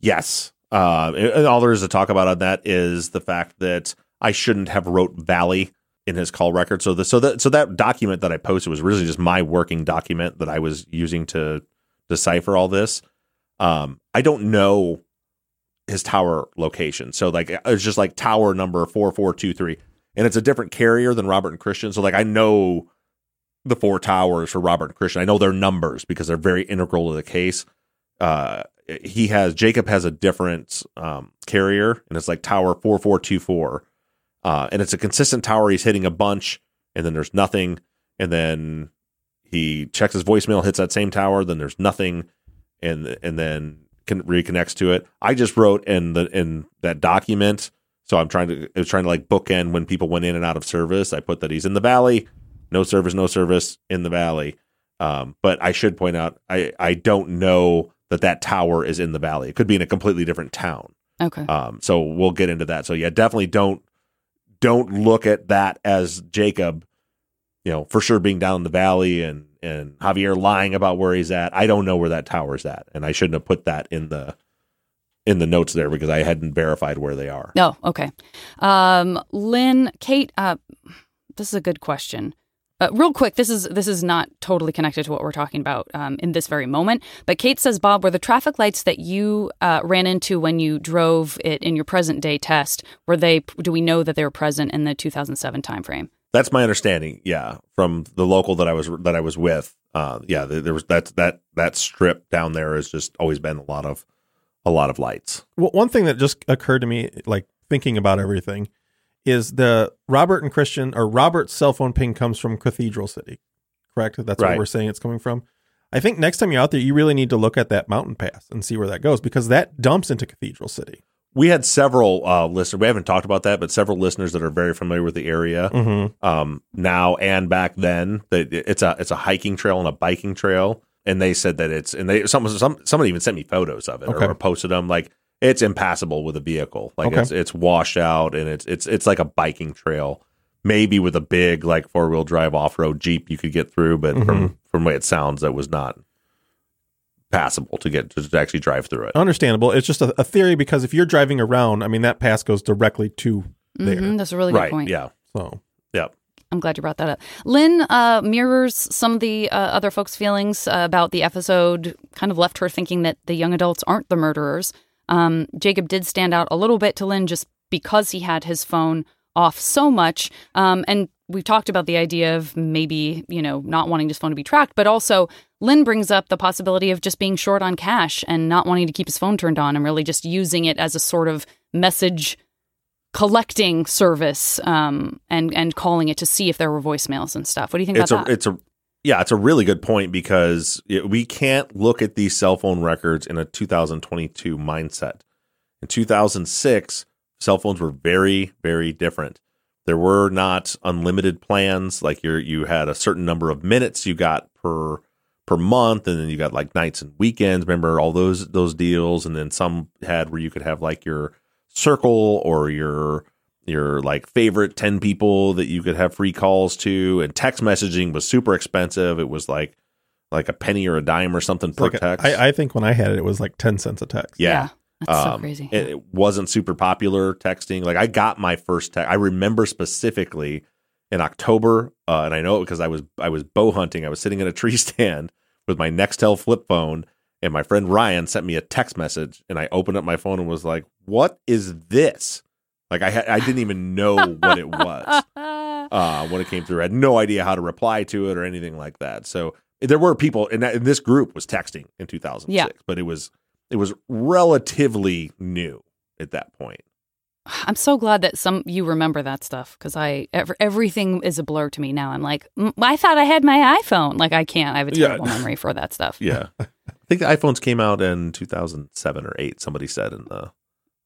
Yes. Uh, and all there is to talk about on that is the fact that I shouldn't have wrote Valley in his call record. So the so that so that document that I posted was really just my working document that I was using to decipher all this. Um, I don't know his tower location. So like it's just like tower number four four two three, and it's a different carrier than Robert and Christian. So like I know the four towers for Robert and Christian. I know their numbers because they're very integral to the case. Uh, he has Jacob has a different um, carrier, and it's like Tower four four two four, uh, and it's a consistent tower. He's hitting a bunch, and then there's nothing, and then he checks his voicemail, hits that same tower, then there's nothing, and and then can reconnects to it. I just wrote in the in that document, so I'm trying to it was trying to like bookend when people went in and out of service. I put that he's in the valley, no service, no service in the valley. Um, but I should point out, I I don't know that that tower is in the valley. It could be in a completely different town. Okay. Um, so we'll get into that. So yeah, definitely don't don't look at that as Jacob, you know, for sure being down in the valley and and Javier lying about where he's at. I don't know where that tower's at, and I shouldn't have put that in the in the notes there because I hadn't verified where they are. Oh, okay. Um, Lynn, Kate, uh, this is a good question. Uh, real quick, this is this is not totally connected to what we're talking about um, in this very moment. But Kate says, Bob, were the traffic lights that you uh, ran into when you drove it in your present day test were they? Do we know that they were present in the 2007 timeframe? That's my understanding. Yeah, from the local that I was that I was with. Uh, yeah, there there was that that that strip down there has just always been a lot of a lot of lights. Well, one thing that just occurred to me, like thinking about everything, is the Robert and Christian or Robert's cell phone ping comes from Cathedral City, correct? That's Right. what we're saying it's coming from. I think next time you're out there, you really need to look at that mountain pass and see where that goes because that dumps into Cathedral City. We had several uh, listeners. We haven't talked about that, but several listeners that are very familiar with the area Mm-hmm. um, now and back then. It's a it's a hiking trail and a biking trail, and they said that it's and they some some somebody even sent me photos of it Okay. or, posted them like it's impassable with a vehicle. Like Okay. it's it's washed out and it's it's it's like a biking trail. Maybe with a big like four wheel drive off road jeep you could get through, but Mm-hmm. from from the way it sounds, that was not passable to get to actually drive through it. Understandable. It's just a, a theory because if you're driving around, I mean, that pass goes directly to there. Mhm, that's a really good right? point. Yeah. So Yeah. I'm glad you brought that up. Lynn uh, mirrors some of the uh, other folks' feelings about the episode, kind of left her thinking that the young adults aren't the murderers. Um, Jacob did stand out a little bit to Lynn just because he had his phone off so much. Um, and we've talked about the idea of maybe, you know, not wanting his phone to be tracked, but also Lynn brings up the possibility of just being short on cash and not wanting to keep his phone turned on and really just using it as a sort of message collecting service um, and and calling it to see if there were voicemails and stuff. What do you think it's about a that? it's a yeah it's a really good point because it, we can't look at these cell phone records in a 2022 mindset in 2006 cell phones were very very different there were not unlimited plans like you you had a certain number of minutes you got per per month and then you got like nights and weekends remember all those those deals and then some had where you could have like your circle or your your like favorite 10 people that you could have free calls to and text messaging was super expensive it was like like a penny or a dime or something it's per like text I, I think when I had it, it was like 10 cents a text. yeah, that's so Um, crazy. It, it wasn't super popular texting. Like I got my first text. I remember specifically in October, uh, and I know it because I was I was bow hunting. I was sitting in a tree stand with my Nextel flip phone, and my friend Ryan sent me a text message, and I opened up my phone and was like, "What is this?" Like I had, I didn't even know what it was uh, when it came through. I had no idea how to reply to it or anything like that. So there were people, and, that, and this group was texting in 2006, Yeah. but it was it was relatively new at that point. I'm so glad that some you remember that stuff because I ev- everything is a blur to me now. I'm like, "Mm, I thought I had my iPhone. Like I can't. I have a Yeah. terrible memory for that stuff. Yeah, I think the iPhones came out in 2007 or eight. Somebody said in the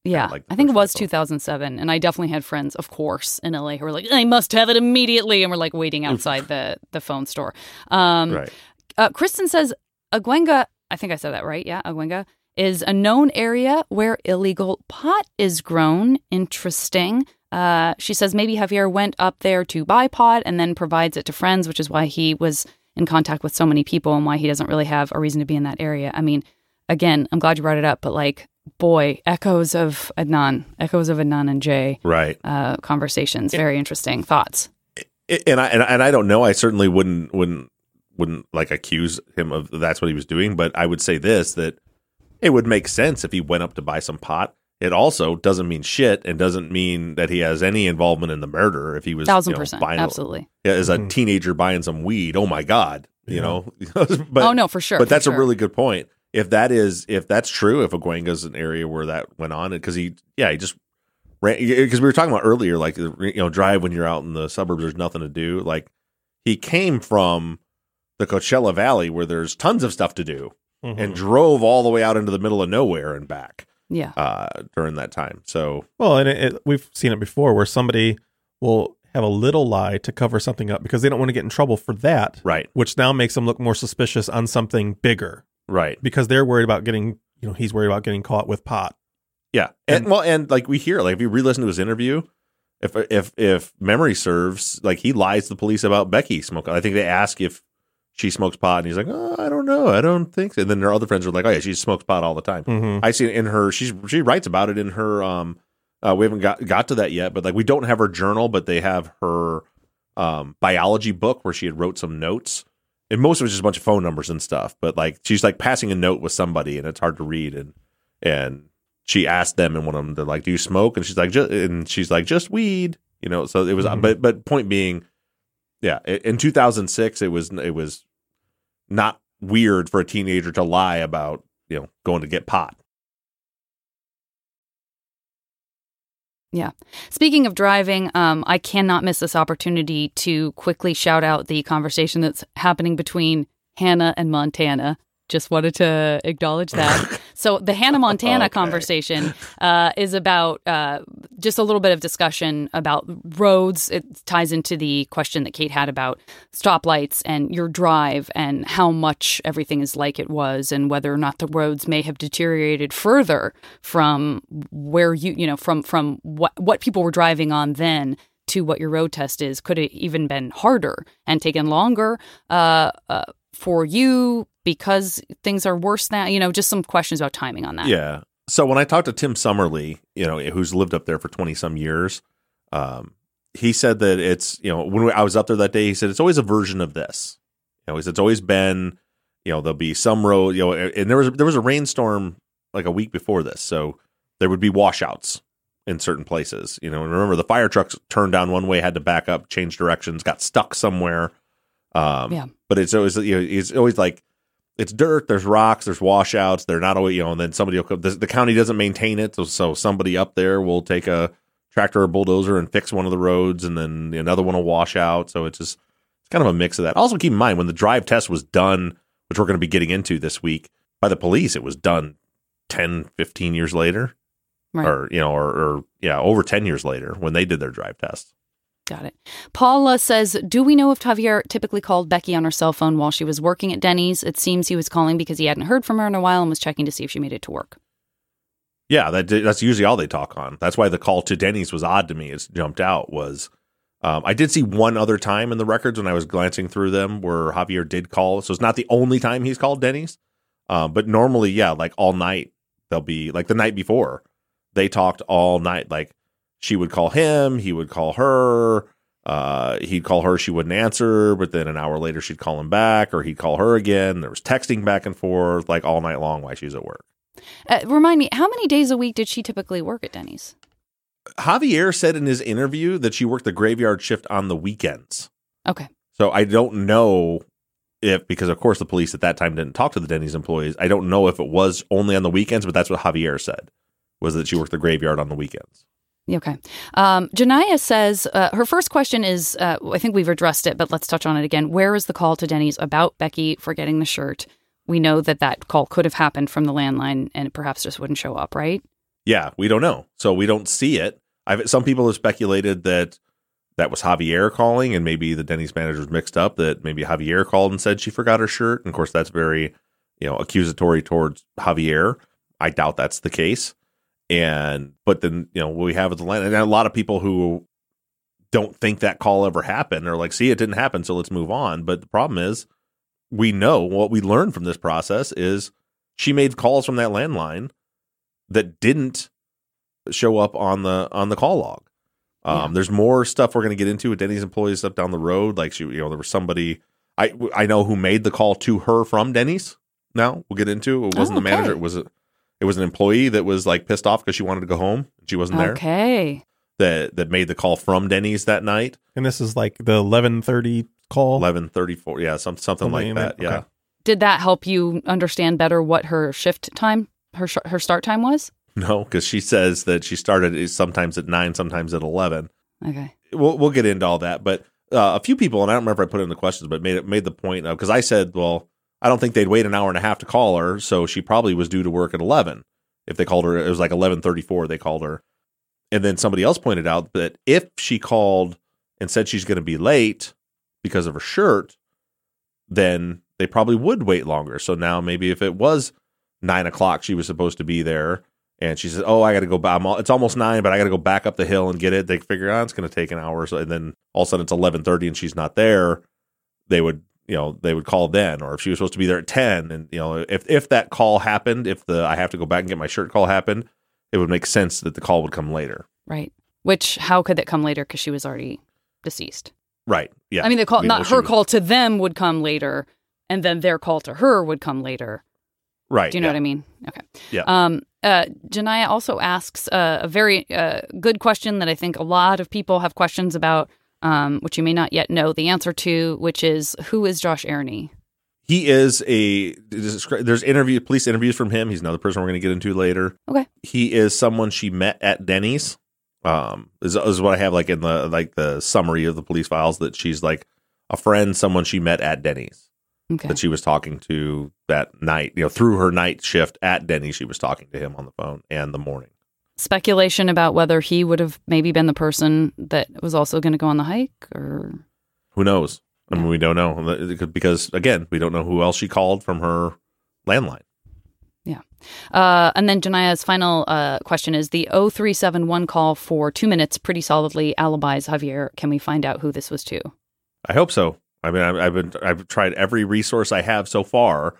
Yeah, like the I think it first was iPhone. 2007, and I definitely had friends, of course, in LA who were like, "I must have it immediately," and we're like waiting outside the the phone store. Um, right. Uh, Kristen says Aguanga, I think I said that right. Yeah, Aguanga is a known area where illegal pot is grown. Interesting. Uh, she says maybe Javier went up there to buy pot and then provides it to friends, which is why he was in contact with so many people and why he doesn't really have a reason to be in that area. I mean, again, I'm glad you brought it up, but like, boy, echoes of Adnan, echoes of Adnan and Jay Right. uh, conversations. Very interesting thoughts. I- and I and, I- and I don't know. I certainly wouldn't wouldn't wouldn't like accuse him of that's what he was doing. But I would say this that it would make sense if he went up to buy some pot. It also doesn't mean shit and doesn't mean that he has any involvement in the murder. If he was Thousand you know, percent, buying- absolutely. yeah, as a Mhm. teenager buying some weed. Oh my god, you Yeah. know. but, oh no, for sure. but for that's sure. a really good point. If that is, if that's true, if Aguanga's an area where that went on, because he, yeah, he just ran. Because we were talking about earlier, like you know, drive when you're out in the suburbs, there's nothing to do. Like he came from the Coachella Valley where there's tons of stuff to do, Mhm. and drove all the way out into the middle of nowhere and back yeah. uh, during that time. So Well, and it, it, we've seen it before where somebody will have a little lie to cover something up because they don't want to get in trouble for that, Right. which now makes them look more suspicious on something bigger Right. because they're worried about getting, you know, he's worried about getting caught with pot. Yeah. And, And- well, and like we hear, like if you re-listen to his interview, if if if memory serves, like he lies to the police about Becky smoking. I think they ask if she smokes pot, and he's like, "Oh, I don't know, I don't think." so. And then her other friends are like, "Oh yeah, she smokes pot all the time." Mm-hmm. I see it in her. She's she writes about it in her. Um, uh, we haven't got got to that yet, but like we don't have her journal, but they have her um biology book where she had wrote some notes. And most of it's just a bunch of phone numbers and stuff. But like she's like passing a note with somebody, and it's hard to read. And and she asked them, and one of them, they're like, "Do you smoke?" And she's like, just, and she's like, "Just weed." You know. So it was, Mhm. but but point being, yeah, in 2006, it was it was not weird for a teenager to lie about you know going to get pot. Yeah. Speaking of driving, um, I cannot miss this opportunity to quickly shout out the conversation that's happening between Hannah and Montana. Just wanted to acknowledge that. so the Hannah Montana Okay. conversation uh, is about uh, just a little bit of discussion about roads. It ties into the question that Kate had about stoplights and your drive and how much everything is like it was and whether or not the roads may have deteriorated further from where you you know from from what what people were driving on then to what your road test is could it even been harder and taken longer uh, uh, for you because things are worse now you know just some questions about timing on that Yeah. So when I talked to Tim Summerly, you know, who's lived up there for 20 some years, um, he said that it's, you know, when I was up there that day, he said it's always a version of this. You know, it's always been, you know, there'll be some road, you know, and there was there was a rainstorm like a week before this, so there would be washouts in certain places. You know, and remember the fire trucks turned down one way, had to back up, change directions, got stuck somewhere. Um, Yeah. But it's always you know, it's always like it's dirt, there's rocks, there's washouts. They're not always, you know, and then somebody will come, the, the county doesn't maintain it. So, so somebody up there will take a tractor or bulldozer and fix one of the roads and then another one will wash out. So it's just, it's kind of a mix of that. Also keep in mind when the drive test was done, which we're going to be getting into this week by the police, it was done 10, 15 years later Right. or, you know, or, or yeah, over 10 years later when they did their drive test. Got it. Paula says, "Do we know if Javier typically called Becky on her cell phone while she was working at Denny's? It seems he was calling because he hadn't heard from her in a while and was checking to see if she made it to work." Yeah, that that's usually all they talk on. That's why the call to Denny's was odd to me. It's jumped out was um, I did see one other time in the records when I was glancing through them where Javier did call. So it's not the only time he's called Denny's, um, but normally, yeah, like all night they'll be like the night before they talked all night. Like she would call him, he would call her. Uh, he'd call her, she wouldn't answer, but then an hour later she'd call him back, or he'd call her again. There was texting back and forth like all night long while she's at work. Uh, remind me, how many days a week did she typically work at Denny's? Javier said in his interview that she worked the graveyard shift on the weekends. Okay. So I don't know if, because of course the police at that time didn't talk to the Denny's employees. I don't know if it was only on the weekends, but that's what Javier said was that she worked the graveyard on the weekends. Okay. Um, Janaya says uh, her first question is uh, I think we've addressed it, but let's touch on it again. Where is the call to Denny's about Becky forgetting the shirt? We know that that call could have happened from the landline and it perhaps just wouldn't show up, right? Yeah, we don't know. So we don't see it. I've, some people have speculated that that was Javier calling and maybe the Denny's manager was mixed up that maybe Javier called and said she forgot her shirt. And of course, that's very, you know, accusatory towards Javier. I doubt that's the case. And, but then, you know, we have at the land and a lot of people who don't think that call ever happened are like, see, it didn't happen. So let's move on. But the problem is, we know what we learned from this process is she made calls from that landline that didn't show up on the on the call log. Um, Yeah. There's more stuff we're going to get into with Denny's employees stuff down the road. Like she, you know, there was somebody I I know who made the call to her from Denny's. Now we'll get into it. wasn't Oh, the manager. okay. It was a, it was an employee that was like pissed off because she wanted to go home. She wasn't there. Okay. That that made the call from Denny's that night. And this is like the 1130 call. Eleven thirty four. Yeah, some something Something like that. it? Yeah. Did that help you understand better what her shift time, her sh- her start time was? No, because she says that she started sometimes at nine, sometimes at eleven. Okay. we'll we'll get into all that. But uh, a few people, and I don't remember if I put it in the questions, but made it made the point of because I said, well, I don't think they'd wait an hour and a half to call her, so she probably was due to work at eleven. If they called her, it was like eleven thirty four. They called her, and then somebody else pointed out that if she called and said she's going to be late because of her shirt, then they probably would wait longer. So now maybe if it was nine o'clock, she was supposed to be there, and she says, "Oh, I got to go back. It's almost nine, but I got to go back up the hill and get it." They figure oh, it's going to take an hour, so and then all of a sudden it's eleven thirty and she's not there. They would, you know, they would call then, or if she was supposed to be there at ten, and you know, if if that call happened, if the I have to go back and get my shirt call happened, it would make sense that the call would come later. Right. Which how could that come later? Because she was already deceased. Right. Yeah. I mean, the call, You know, not her was- call to them would come later, and then their call to her would come later. Right. Do you know yeah. what I mean? Okay. Yeah. Um, uh, Janaya also asks uh, a very uh, good question that I think a lot of people have questions about, um, which you may not yet know the answer to, which is who is Josh Airney? He is a there's interview police interviews from him. He's another person we're going to get into later. Okay. He is someone she met at Denny's. Um, is, is what I have like in the like the summary of the police files that she's like a friend, someone she met at Denny's Okay. that she was talking to that night. You know, through her night shift at Denny's, she was talking to him on the phone and the morning. Speculation about whether he would have maybe been the person that was also going to go on the hike, or Who knows? I mean, we don't know because again, we don't know who else she called from her landline. Yeah uh, and then Janaya's final uh, question is the 0371 call for two minutes pretty solidly alibis Javier. Can we find out who this was to? I hope so. I mean, I've, I've been I've tried every resource I have so far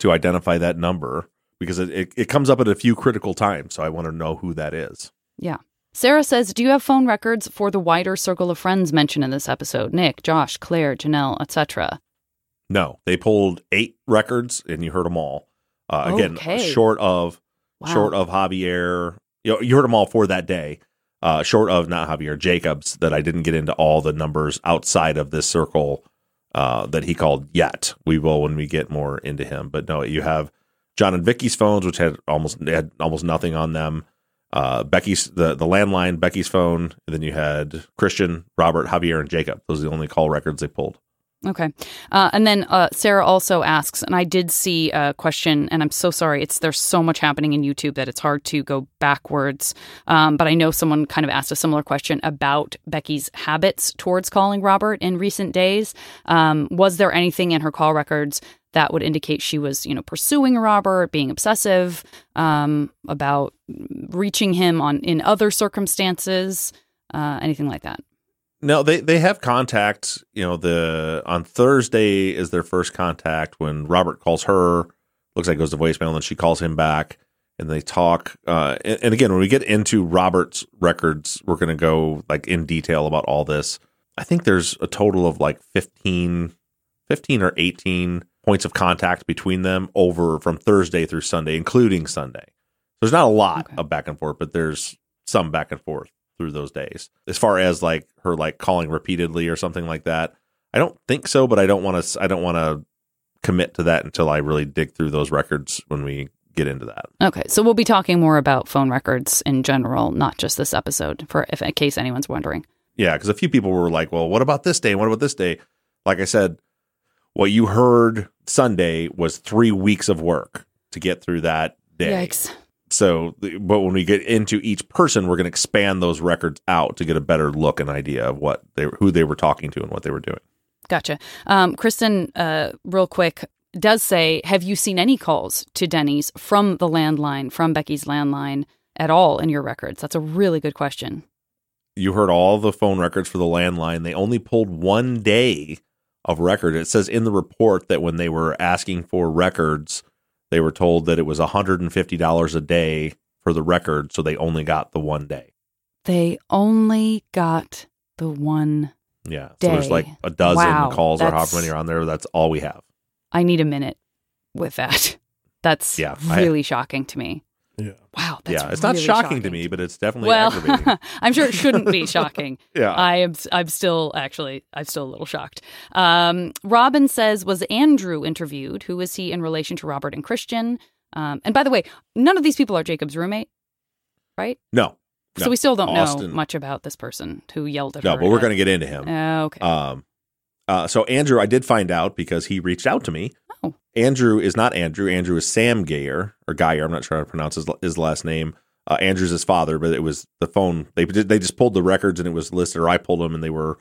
to identify that number because it, it, it comes up at a few critical times. So I want to know who that is. Yeah. Sarah says, Do you have phone records for the wider circle of friends mentioned in this episode? Nick, Josh, Claire, Janelle, etc. No, they pulled eight records, and you heard them all. Uh, again, Okay. short of Wow. short of Javier. You know, you heard them all for that day. Uh, short of not Javier Jacobs, that I didn't get into all the numbers outside of this circle uh, that he called yet. We will when we get more into him. But no, you have John and Vicky's phones, which had almost had almost nothing on them. Uh, Becky's the the landline, Becky's phone, and then you had Christian, Robert, Javier, and Jacob. Those are the only call records they pulled. Okay. Uh, and then uh, Sarah also asks, and I did see a question, and I'm so sorry. It's there's so much happening in YouTube that it's hard to go backwards. Um, but I know someone kind of asked a similar question about Becky's habits towards calling Robert in recent days. Um, was there anything in her call records that would indicate she was, you know, pursuing Robert, being obsessive um, about reaching him on in other circumstances, uh, anything like that? No, they they have contact. You know, the on Thursday is their first contact when Robert calls her. Looks like it goes to voicemail, and then she calls him back, and they talk. Uh, and, and again, when we get into Robert's records, we're going to go like in detail about all this. I think there's a total of like 15, 15 or eighteen points of contact between them over from Thursday through Sunday, including Sunday. There's not a lot Okay. of back and forth, but there's some back and forth through those days. As far as like her like calling repeatedly or something like that, I don't think so. But I don't want to. I don't want to commit to that until I really dig through those records when we get into that. Okay, so we'll be talking more about phone records in general, not just this episode, for if in case anyone's wondering. Yeah, because a few people were like, "Well, what about this day? What about this day?" Like I said, what you heard Sunday was three weeks of work to get through that day. Yikes! So, but when we get into each person, we're going to expand those records out to get a better look and idea of what they who they were talking to and what they were doing. Gotcha. Um, Kristen, uh, real quick, does say, have you seen any calls to Denny's from the landline, from Becky's landline at all in your records? That's a really good question. You heard all the phone records for the landline. They only pulled one day of record. It says in the report that when they were asking for records, they were told that it was $150 a day for the record, so they only got the one day. They only got the one. Yeah. So there's like a dozen Wow, calls or however many are on there. That's all we have. I need a minute with that. That's Yeah, I- really shocking to me. Yeah. Wow. That's yeah. It's not really shocking, to me, but it's definitely Well. I'm sure it shouldn't be shocking. Yeah. I am. I'm still actually. I'm still a little shocked. Um, Robin says, "Was Andrew interviewed? Who is he in relation to Robert and Christian?" Um, and by the way, none of these people are Jacob's roommate, right? no. so we still don't Austin- know much about this person who yelled at No, her. but we're going to get into him. Uh, okay. Um, uh, so Andrew, I did find out because he reached out to me. Oh. Andrew is not Andrew. Andrew is Sam Geyer or Geyer. I'm not sure how to pronounce his, his last name. Uh, Andrew's his father, but it was the phone. They they just pulled the records and it was listed, or I pulled them and they were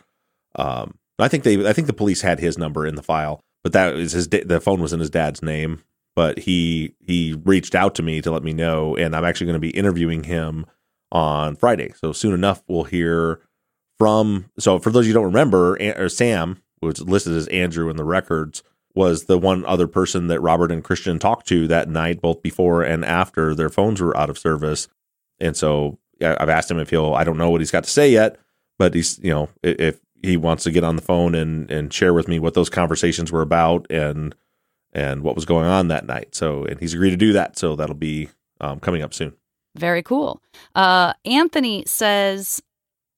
Um, I think they I think the police had his number in the file, but that was his the phone was in his dad's name. But he he reached out to me to let me know, and I'm actually going to be interviewing him on Friday. So soon enough, we'll hear from. So for those you don't remember, Sam was listed as Andrew in the records was the one other person that Robert and Christian talked to that night, both before and after their phones were out of service. And so I've asked him if he'll. I don't know what he's got to say yet, but he's you know, if he wants to get on the phone and and share with me what those conversations were about and and what was going on that night. So and he's agreed to do that. So that'll be um, coming up soon. Very cool. Uh, Anthony says,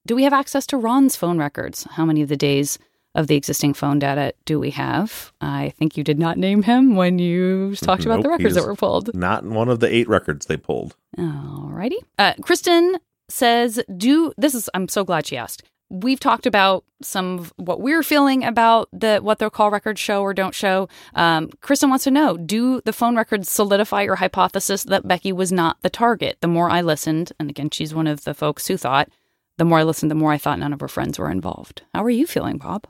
"Do we have access to Ron's phone records? How many of the days of the existing phone data do we have?" I think you did not name him when you talked about the records that were pulled. Not in one of the eight records they pulled. Alrighty. Uh, Kristen says, "Do this is." I'm so glad she asked. We've talked about some of what we're feeling about the what their call records show or don't show. Um, Kristen wants to know: Do the phone records solidify your hypothesis that Becky was not the target? The more I listened, and again, she's one of the folks who thought. The more I listened, the more I thought none of her friends were involved. How are you feeling, Bob?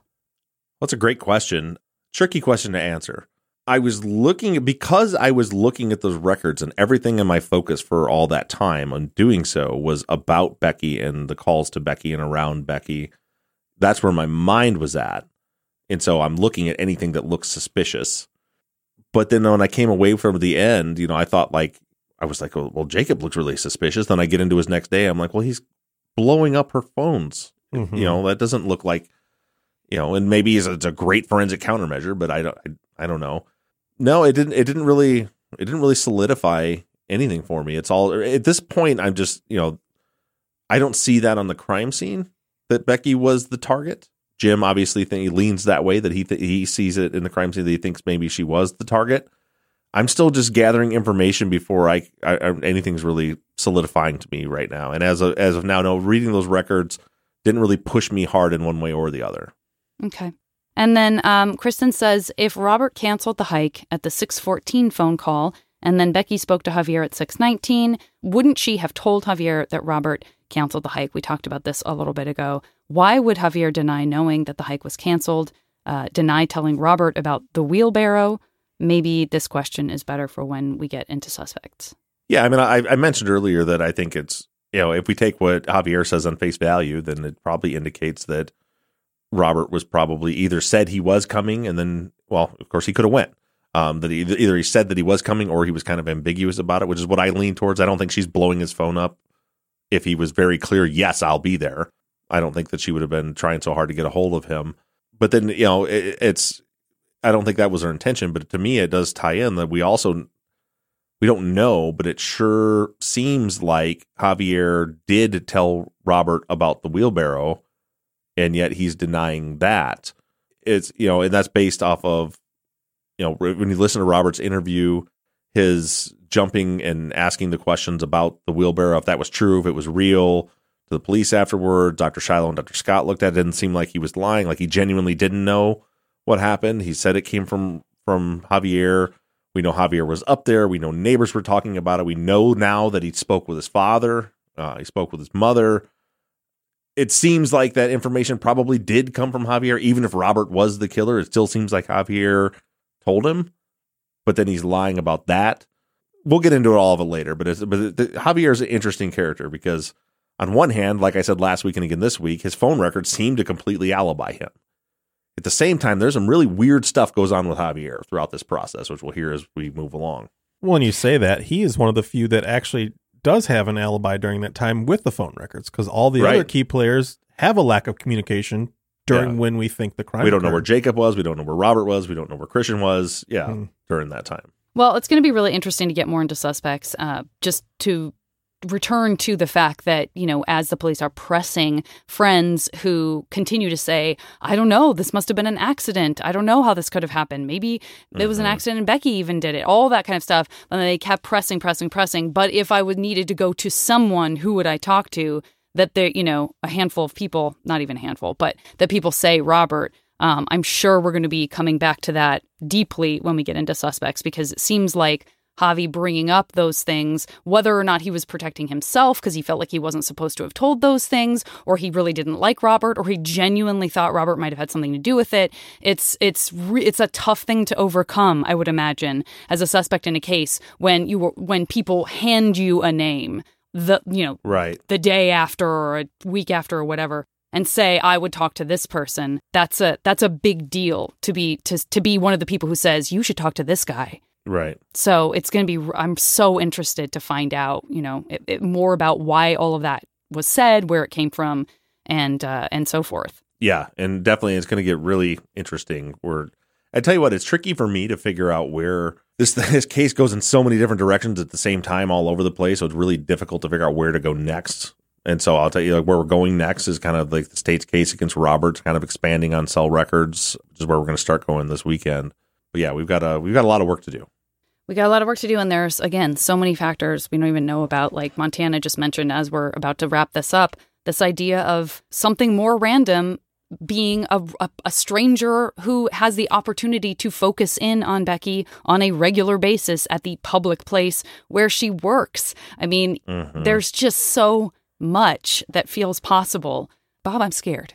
That's a great question. Tricky question to answer. I was looking because I was looking at those records and everything in my focus for all that time on doing so was about Becky and the calls to Becky and around Becky. That's where my mind was at. And so I'm looking at anything that looks suspicious. But then when I came away from the end, you know, I thought like I was like, well, well Jacob looks really suspicious. Then I get into his next day. I'm like, well, he's blowing up her phones. Mhm. You know, that doesn't look like you know, and maybe it's a, it's a great forensic countermeasure, but I don't, I, I don't know. No, it didn't, it didn't really, it didn't really solidify anything for me. It's all at this point. I'm just, you know, I don't see that on the crime scene that Becky was the target. Jim obviously think he leans that way that he th- he sees it in the crime scene that he thinks maybe she was the target. I'm still just gathering information before I, I, I anything's really solidifying to me right now. And as of, as of now, no, reading those records didn't really push me hard in one way or the other. Okay. And then um, Kristen says if Robert canceled the hike at the 614 phone call and then Becky spoke to Javier at 619, wouldn't she have told Javier that Robert canceled the hike? We talked about this a little bit ago. Why would Javier deny knowing that the hike was canceled, uh, deny telling Robert about the wheelbarrow? Maybe this question is better for when we get into suspects. Yeah, I mean, I, I mentioned earlier that I think it's you know if we take what Javier says on face value, then it probably indicates that Robert was probably either said he was coming, and then well, of course he could have went. Um, that he, either he said that he was coming, or he was kind of ambiguous about it, which is what I lean towards. I don't think she's blowing his phone up. If he was very clear, yes, I'll be there. I don't think that she would have been trying so hard to get a hold of him. But then you know, it, it's I don't think that was her intention. But to me, it does tie in that we also we don't know, but it sure seems like Javier did tell Robert about the wheelbarrow, and yet he's denying that. It's you know, and that's based off of you know when you listen to Robert's interview, his jumping and asking the questions about the wheelbarrow, if that was true, if it was real, to the police afterward. Dr. Shiloh and Dr. Scott looked at it. didn't seem like he was lying, like he genuinely didn't know what happened. He said it came from from Javier. We know Javier was up there. We know neighbors were talking about it. We know now that he spoke with his father. Uh, he spoke with his mother. It seems like that information probably did come from Javier, even if Robert was the killer. It still seems like Javier told him, but then he's lying about that. We'll get into all of it later, but it's, but the, Javier is an interesting character because, on one hand, like I said last week and again this week, his phone records seem to completely alibi him. At the same time, there's some really weird stuff goes on with Javier throughout this process, which we'll hear as we move along. When you say that, he is one of the few that actually does have an alibi during that time with the phone records because all the other key players have a lack of communication during Yeah. when we think the crime. we don't know where. Jacob was. We don't know where Robert was. We don't know where Christian was. Yeah, Hmm. during that time. Well, it's going to be really interesting to get more into suspects. Uh, just to return to the fact that you know, as the police are pressing friends who continue to say, "I don't know, this must have been an accident. I don't know how this could have happened. Maybe it was an Mhm. accident and Becky even did it." All that kind of stuff. And they kept pressing, pressing, pressing. But if I would needed to go to someone, who would I talk to? That there, you know, a handful of people, not even a handful, but that people say Robert. Um, I'm sure we're going to be coming back to that deeply when we get into suspects because it seems like Javi bringing up those things, whether or not he was protecting himself because he felt like he wasn't supposed to have told those things, or he really didn't like Robert, or he genuinely thought Robert might have had something to do with it. It's it's re- it's a tough thing to overcome, I would imagine, as a suspect in a case when you were, when people hand you a name the you know Right. the day after or a week after or whatever and say I would talk to this person that's a that's a big deal to be to to be one of the people who says you should talk to this guy Right. so it's going to be I'm so interested to find out you know it, it, more about why all of that was said where it came from and uh, and so forth Yeah, and definitely it's going to get really interesting. Where I tell you what, it's tricky for me to figure out where this this case goes in so many different directions at the same time, all over the place. So it's really difficult to figure out where to go next. And so I'll tell you, like where we're going next is kind of like the state's case against Roberts, kind of expanding on cell records, which is where we're going to start going this weekend. But yeah, we've got a we've got a lot of work to do. We got a lot of work to do and there's again so many factors we don't even know about. Like montana just mentioned as we're about to wrap this up this idea of something more random being a, a, a stranger who has the opportunity to focus in on becky on a regular basis at the public place where she works. I mean Mhm. there's just so much that feels possible. Bob i'm scared.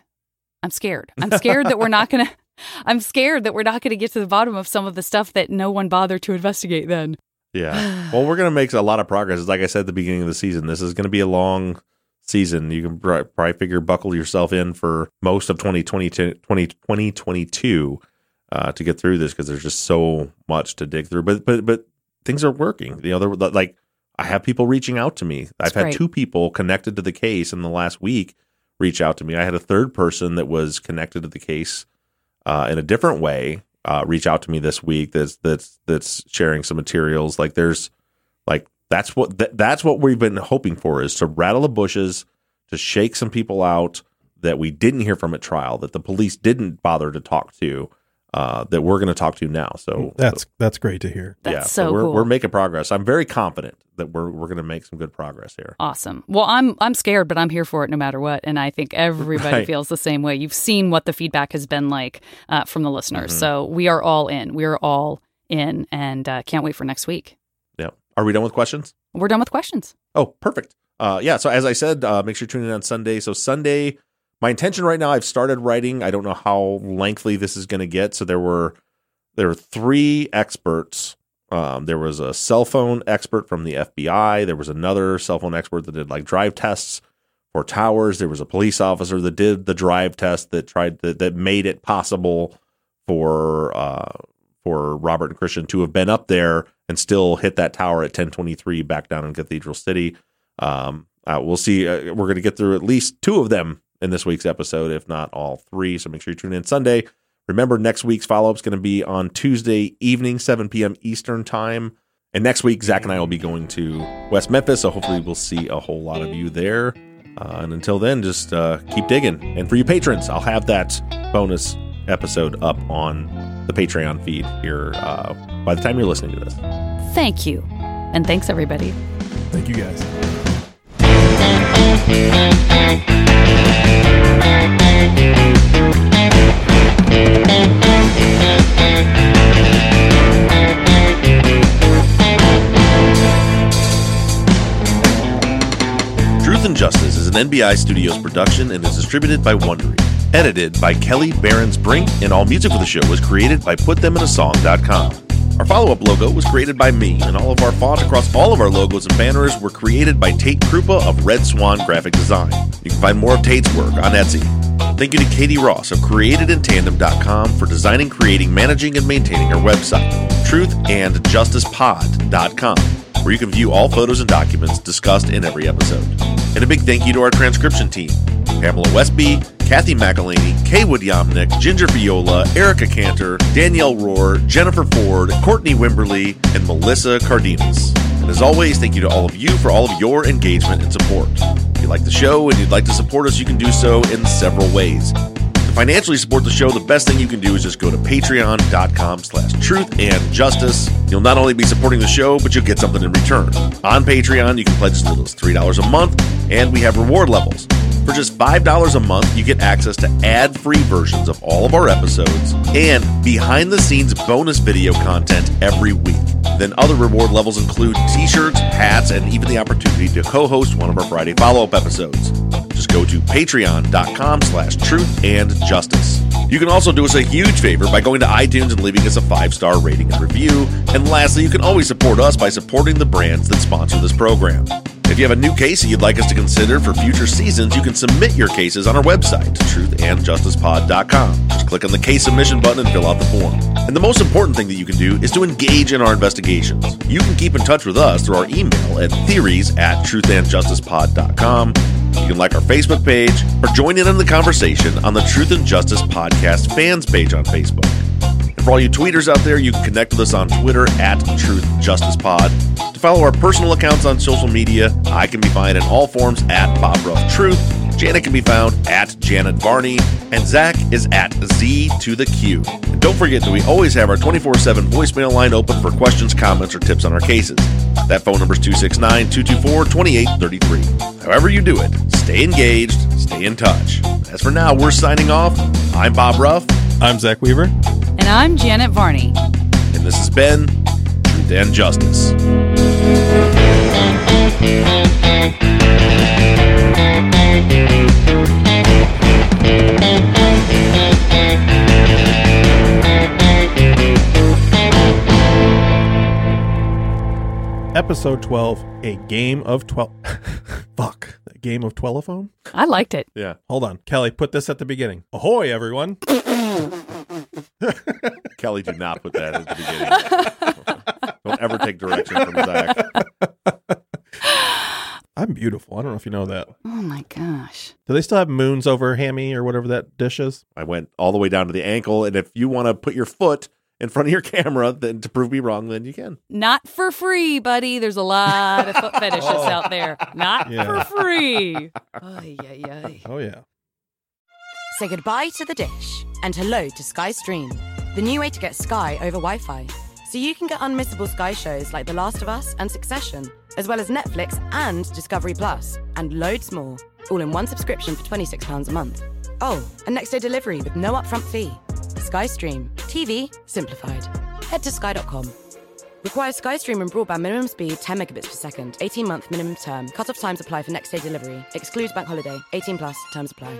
I'm scared. I'm scared that we're not gonna i'm scared that we're not gonna get to the bottom of some of the stuff that no one bothered to investigate then Yeah. Well, we're going to make a lot of progress. Like I said at the beginning of the season, this is going to be a long season. You can probably figure buckle yourself in for most of 2022, 20, 2022 uh, to get through this because there's just so much to dig through. But but but things are working. You know, they're, like I have people reaching out to me. That's I've had great. two people connected to the case in the last week reach out to me. I had a third person that was connected to the case uh, in a different way uh, reach out to me this week. That's that's that's sharing some materials. Like there's like that's what th- that's what we've been hoping for is to rattle the bushes, to shake some people out that we didn't hear from at trial, that the police didn't bother to talk to, uh, that we're going to talk to now. So That's that's great to hear. That's so we're cool. we're making progress. I'm very confident that we're we're going to make some good progress here. Awesome. Well, I'm I'm scared, but I'm here for it no matter what, and I think everybody Right. feels the same way. You've seen what the feedback has been like uh, from the listeners, Mhm. so we are all in. We are all in, and uh, can't wait for next week. Yeah. Are we done with questions? We're done with questions. Oh, perfect. Uh, yeah. So as I said, uh, make sure you tune in on Sunday. So Sunday, my intention right now, I've started writing. I don't know how lengthy this is going to get. So there were there were three experts. Um, there was a cell phone expert from the FBI. There was another cell phone expert that did like drive tests for towers. There was a police officer that did the drive test that tried to, that made it possible for uh, for Robert and Christian to have been up there and still hit that tower at 1023 back down in Cathedral City. Um, uh, we'll see. Uh, we're going to get through at least two of them in this week's episode, if not all three. So make sure you tune in Sunday. Remember, next week's follow up is going to be on Tuesday evening, 7 p.m. Eastern Time. And next week, Zach and I will be going to West Memphis. So hopefully, we'll see a whole lot of you there. Uh, and until then, just uh, keep digging. And for you patrons, I'll have that bonus episode up on the Patreon feed here uh, by the time you're listening to this. Thank you, and thanks everybody. Thank you guys. Truth and Justice is an NBI Studios production and is distributed by Wondery. Edited by Kelly Barons Brink, and all music for the show was created by PutThemInASong.com. Our follow up logo was created by me, and all of our font across all of our logos and banners were created by Tate Krupa of Red Swan Graphic Design. You can find more of Tate's work on Etsy. Thank you to Katie Ross of CreatedInTandem.com for designing, creating, managing, and maintaining our website, truthandjusticepod.com, where you can view all photos and documents discussed in every episode. And a big thank you to our transcription team Pamela Westby, Kathy McElhaney, Kaywood Yomnick, Ginger Viola, Erica Cantor, Danielle Rohr, Jennifer Ford, Courtney Wimberly, and Melissa Cardenas. And as always, thank you to all of you for all of your engagement and support. If you like the show and you'd like to support us, you can do so in several ways. To financially support the show, the best thing you can do is just go to patreon.com slash truth and justice. You'll not only be supporting the show, but you'll get something in return. On Patreon, you can pledge as little as $3 a month, and we have reward levels. For just $5 a month, you get access to ad free versions of all of our episodes and behind the scenes bonus video content every week. Then other reward levels include t shirts, hats, and even the opportunity to co host one of our Friday follow up episodes. Just go to patreon.com slash truth and justice. You can also do us a huge favor by going to iTunes and leaving us a five star rating and review. And lastly, you can always support us by supporting the brands that sponsor this program. If you have a new case that you'd like us to consider for future seasons, you can submit your cases on our website, truthandjusticepod.com. Just click on the case submission button and fill out the form. And the most important thing that you can do is to engage in our investigations. You can keep in touch with us through our email at theories at truthandjusticepod.com. You can like our Facebook page or join in on the conversation on the Truth and Justice Podcast fans page on Facebook. And for all you tweeters out there, you can connect with us on Twitter at Truth Justice Pod. To follow our personal accounts on social media, I can be found in all forms at Bob Ruff Truth. Janet can be found at Janet Varney, and Zach is at Z to the Q. And don't forget that we always have our 24 7 voicemail line open for questions, comments, or tips on our cases. That phone number is 269 224 2833. However, you do it, stay engaged, stay in touch. As for now, we're signing off. I'm Bob Ruff, I'm Zach Weaver. And I'm Janet Varney. and this has been Truth and Justice. Episode 12, A Game of 12. Fuck. A Game of Telephone? I liked it. Yeah. Hold on. Kelly, put this at the beginning. Ahoy, everyone. Kelly, do not put that at the beginning. Don't ever take direction from Zach. I'm beautiful. I don't know if you know that. Oh my gosh. Do they still have moons over hammy or whatever that dish is? I went all the way down to the ankle, and if you want to put your foot in front of your camera then to prove me wrong, then you can. Not for free, buddy. There's a lot of foot fetishists out there. Not Yeah. for free. Ay, ay, ay. Oh, yeah. Say goodbye to the dish and hello to Sky Stream, the new way to get Sky over Wi Fi. So you can get unmissable Sky shows like The Last of Us and Succession, as well as Netflix and Discovery Plus, and loads more, all in one subscription for £26 a month. Oh, and next day delivery with no upfront fee. Sky Stream, TV simplified. Head to sky.com. Requires SkyStream and broadband minimum speed 10 megabits per second, 18 month minimum term. Cut off times apply for next day delivery. Excludes bank holiday. 18 plus terms apply.